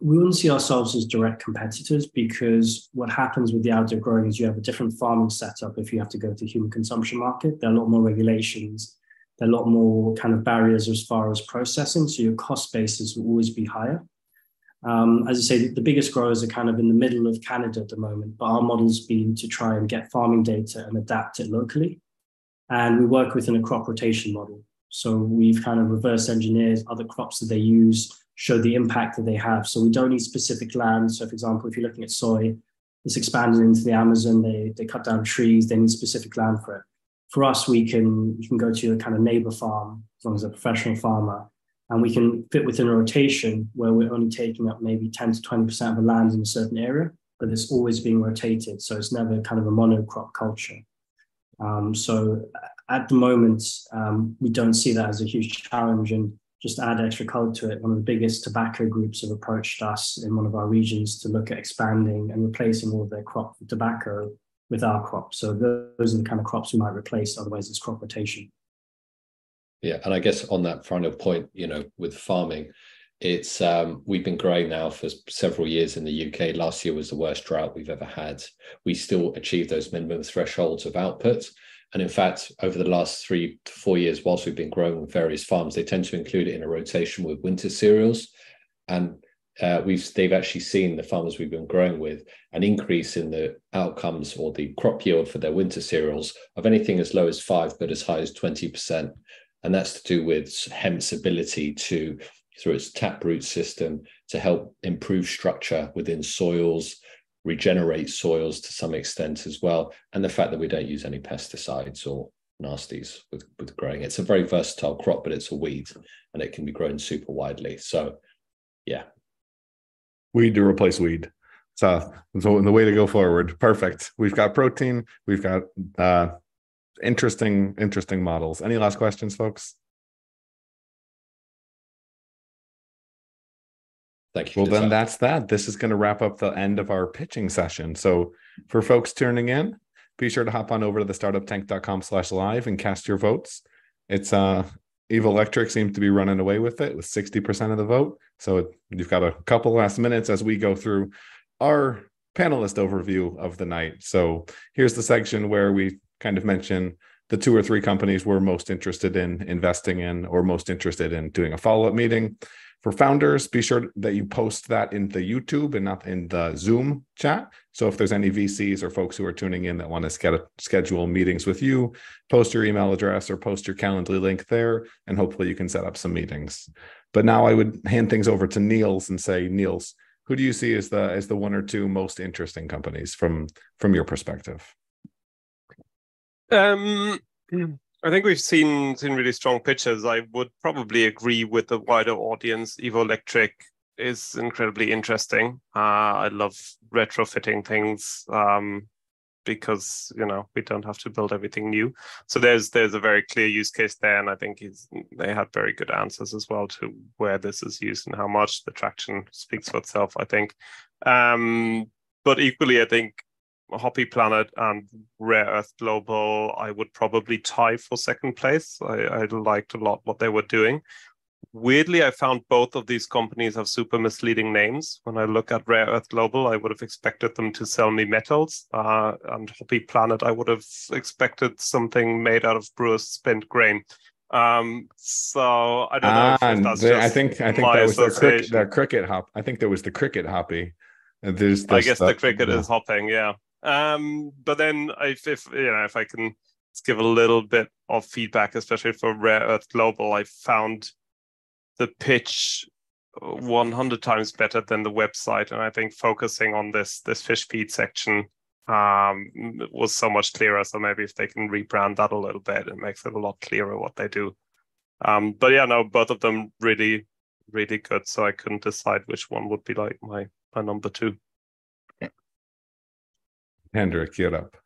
we wouldn't see ourselves as direct competitors because what happens with the outdoor growing is you have a different farming setup if you have to go to the human consumption market. There are a lot more regulations. There are a lot more kind of barriers as far as processing. So your cost basis will always be higher. Um, as I say, the biggest growers are kind of in the middle of Canada at the moment, but our model's been to try and get farming data and adapt it locally. And we work within a crop rotation model. So we've kind of reverse engineered other crops that they use show the impact that they have. So we don't need specific land. So, for example, if you're looking at soy, it's expanded into the Amazon. They they cut down trees. They need specific land for it. For us, we can you can go to a kind of neighbor farm as long as a professional farmer, and we can fit within a rotation where we're only taking up maybe 10 to 20 percent of the land in a certain area, but it's always being rotated. So it's never kind of a monocrop culture. Um, so at the moment, um, we don't see that as a huge challenge. And just add extra color to it, one of the biggest tobacco groups have approached us in one of our regions to look at expanding and replacing all of their crop tobacco with our crop. So those are the kind of crops we might replace. Otherwise, it's crop rotation. Yeah, and I guess on that final point, you know, with farming, it's um, we've been growing now for several years in the UK. Last year was the worst drought we've ever had. We still achieved those minimum thresholds of output, and in fact, over the last three to four years, whilst we've been growing various farms, they tend to include it in a rotation with winter cereals. And uh, we've they've actually seen the farmers we've been growing with an increase in the outcomes or the crop yield for their winter cereals of anything as low as five, but as high as 20%. And that's to do with hemp's ability to, through its taproot system, to help improve structure within soils, regenerate soils to some extent as well, and the fact that we don't use any pesticides or nasties with, with growing. It's a very versatile crop, but it's a weed and it can be grown super widely. So, yeah. Weed to replace weed. So, so the way to go forward. Perfect. We've got protein. We've got uh, interesting, interesting models. Any last questions, folks? Thank you. Well, then that's that. This is going to wrap up the end of our pitching session. So, for folks tuning in, be sure to hop on over to the startuptank.com slash live and cast your votes. It's uh Evolectric seems to be running away with it with 60% of the vote. So you've got a couple last minutes as we go through our panelist overview of the night. So here's the section where we kind of mention the two or three companies we're most interested in investing in or most interested in doing a follow-up meeting for founders, be sure that you post that in the YouTube and not in the Zoom chat. So if there's any VCs or folks who are tuning in that want to schedule meetings with you, post your email address or post your Calendly link there, and hopefully you can set up some meetings. But now I would hand things over to Niels and say, Niels, who do you see as the as the one or two most interesting companies from from your perspective? Um, I think we've seen seen really strong pitches. I would probably agree with the wider audience. Evolectric is incredibly interesting. Uh, I love retrofitting things um, because you know we don't have to build everything new. So there's there's a very clear use case there, and I think they had very good answers as well to where this is used and how much. The traction speaks for itself, I think. Um, but equally, I think Hoppy Planet and Rare Earth Global, I would probably tie for second place. I, I liked a lot what they were doing. Weirdly, I found both of these companies have super misleading names. When I look at Rare Earth Global, I would have expected them to sell me metals. Uh, and Hoppy Planet, I would have expected something made out of Brewer's spent grain. Um, so I don't know. Ah, they, I think I think that was the, cricket, the cricket hop. I think there was the cricket hoppy. There's, there's I guess the cricket is hopping. Yeah. Um, but then if, if you know if I can give a little bit of feedback, especially for Rare Earth Global, I found the pitch 100 times better than the website, and I think focusing on this this fish feed section um, was so much clearer. So maybe if they can rebrand that a little bit, it makes it a lot clearer what they do. Um, but yeah, no, both of them really, really good. So I couldn't decide which one would be like my my number two. Hendrik, you're up.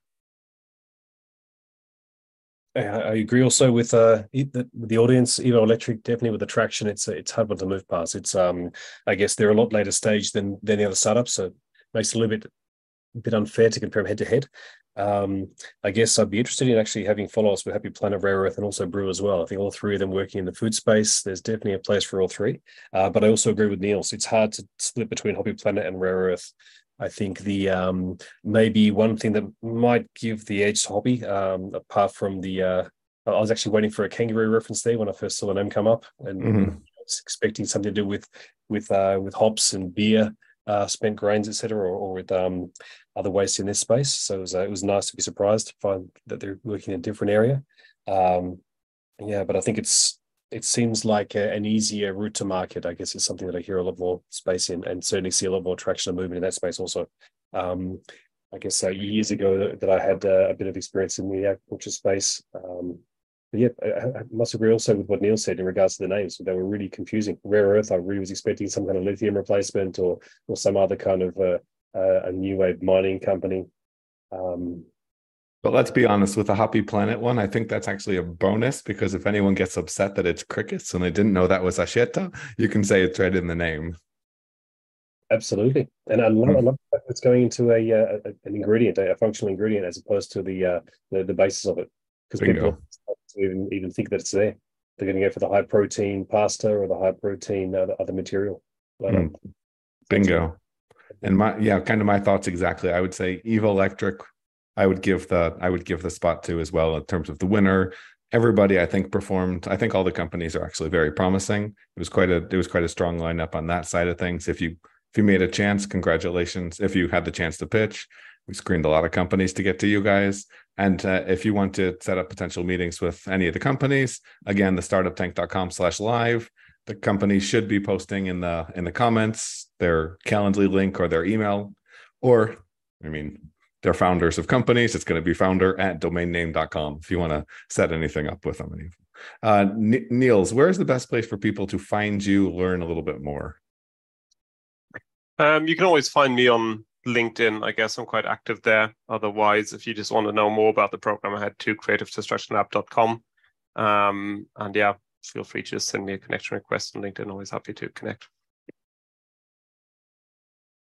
I agree also with uh the, the audience. Evolectric definitely with attraction, it's it's hard one to move past. It's um I guess they're a lot later stage than than the other startups, so it makes it a little bit a bit unfair to compare them head to head. Um, I guess I'd be interested in actually having follow-ups with Hoppy Planet, Rare Earth, and also BRU as well. I think all three of them working in the food space. There's definitely a place for all three. Uh, but I also agree with Niels. It's hard to split between Hoppy Planet and Rare Earth. I think the um, maybe one thing that might give the edge to Hoppy, um, apart from the, uh, I was actually waiting for a kangaroo reference there when I first saw the name come up, and mm-hmm. I was expecting something to do with with uh, with hops and beer, uh, spent grains, etc., or, or, with um, other waste in this space. So it was uh, it was nice to be surprised to find that they're working in a different area. Um, yeah, but I think it's it seems like a, an easier route to market. I guess it's something that I hear a lot more space in, and certainly see a lot more traction and movement in that space also. Um, I guess uh, years ago that I had uh, a bit of experience in the agriculture space. Um, but yeah, I, I, must agree also with what Neil said in regards to the names. They were really confusing. Rare earth, I really was expecting some kind of lithium replacement or or some other kind of uh, uh a new wave mining company. Um, but let's be honest with the Hoppy Planet one, I think that's actually a bonus because if anyone gets upset that it's crickets and they didn't know that was Acheta, you can say it's right in the name. Absolutely, and I love, mm. I love it's going into a, uh, a, an ingredient, a functional ingredient, as opposed to the uh, the, the basis of it, because people even even think that it's there. They're going to go for the high protein pasta or the high protein uh, other material. Mm. Bingo. And my yeah, kind of my thoughts exactly. I would say Evolectric I would give the I would give the spot to as well in terms of the winner. Everybody I think performed. I think all the companies are actually very promising. It was quite a it was quite a strong lineup on that side of things. If you if you made a chance, congratulations. If you had the chance to pitch, we screened a lot of companies to get to you guys. And uh, if you want to set up potential meetings with any of the companies, again, the startuptank.com slash live. The company should be posting in the in the comments their Calendly link or their email, or I mean, they're founders of companies. It's going to be founder at domainname.com if you want to set anything up with them. Uh, Niels, where's the best place for people to find you, learn a little bit more? Um, you can always find me on LinkedIn. I guess I'm quite active there. Otherwise, if you just want to know more about the program, I head to creativedestructionlab.com. Um, and yeah, feel free to just send me a connection request on LinkedIn. Always happy to connect.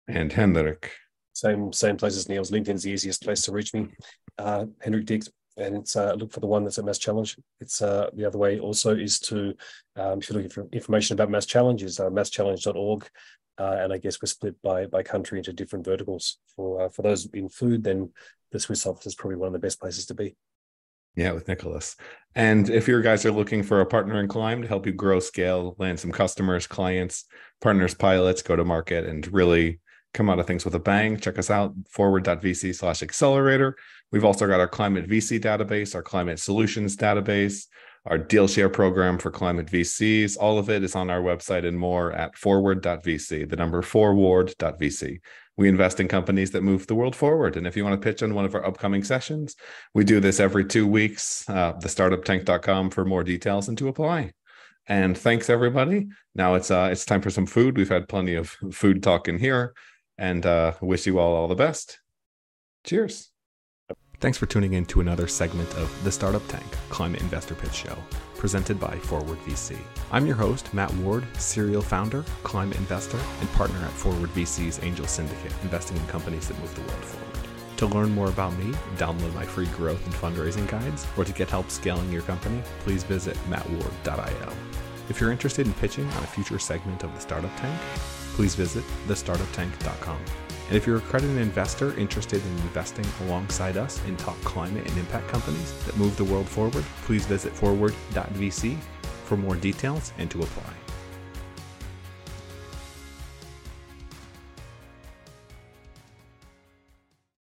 And Hendrik same same place as Niels. LinkedIn's the easiest place to reach me. uh, Hendrik Dix, and it's uh, look for the one that's at Mass Challenge. It's uh, the other way also is to, um, if you're looking for information about Mass Challenge, is uh, masschallenge.org. Uh, and I guess we're split by by country into different verticals. For uh, for those in food, then the Swiss office is probably one of the best places to be. Yeah, with Nicholas. And if your guys are looking for a partner in Clime to help you grow, scale, land some customers, clients, partners, pilots, go to market, and really come out of things with a bang, check us out 4ward.vc slash accelerator. We've also got our climate VC database, our climate solutions database, our deal share program for climate VCs. All of it is on our website and more at 4ward.vc, the number 4ward.vc. We invest in companies that move the world forward. And if you want to pitch on one of our upcoming sessions, we do this every two weeks. Uh, thestartuptank.com for more details and to apply. And thanks everybody. Now it's uh, it's time for some food. We've had plenty of food talk in here, and uh, wish you all all the best. Cheers. Thanks for tuning in to another segment of The Startup Tank Climate Investor Pitch Show, presented by Forward VC. I'm your host, Matt Ward, serial founder, climate investor, and partner at Forward VC's Angel Syndicate, investing in companies that move the world forward. To learn more about me, download my free growth and fundraising guides, or to get help scaling your company, please visit mattward.io. If you're interested in pitching on a future segment of The Startup Tank, please visit thestartuptank.com. And if you're a accredited investor interested in investing alongside us in top climate and impact companies that move the world forward, please visit 4ward.vc for more details and to apply.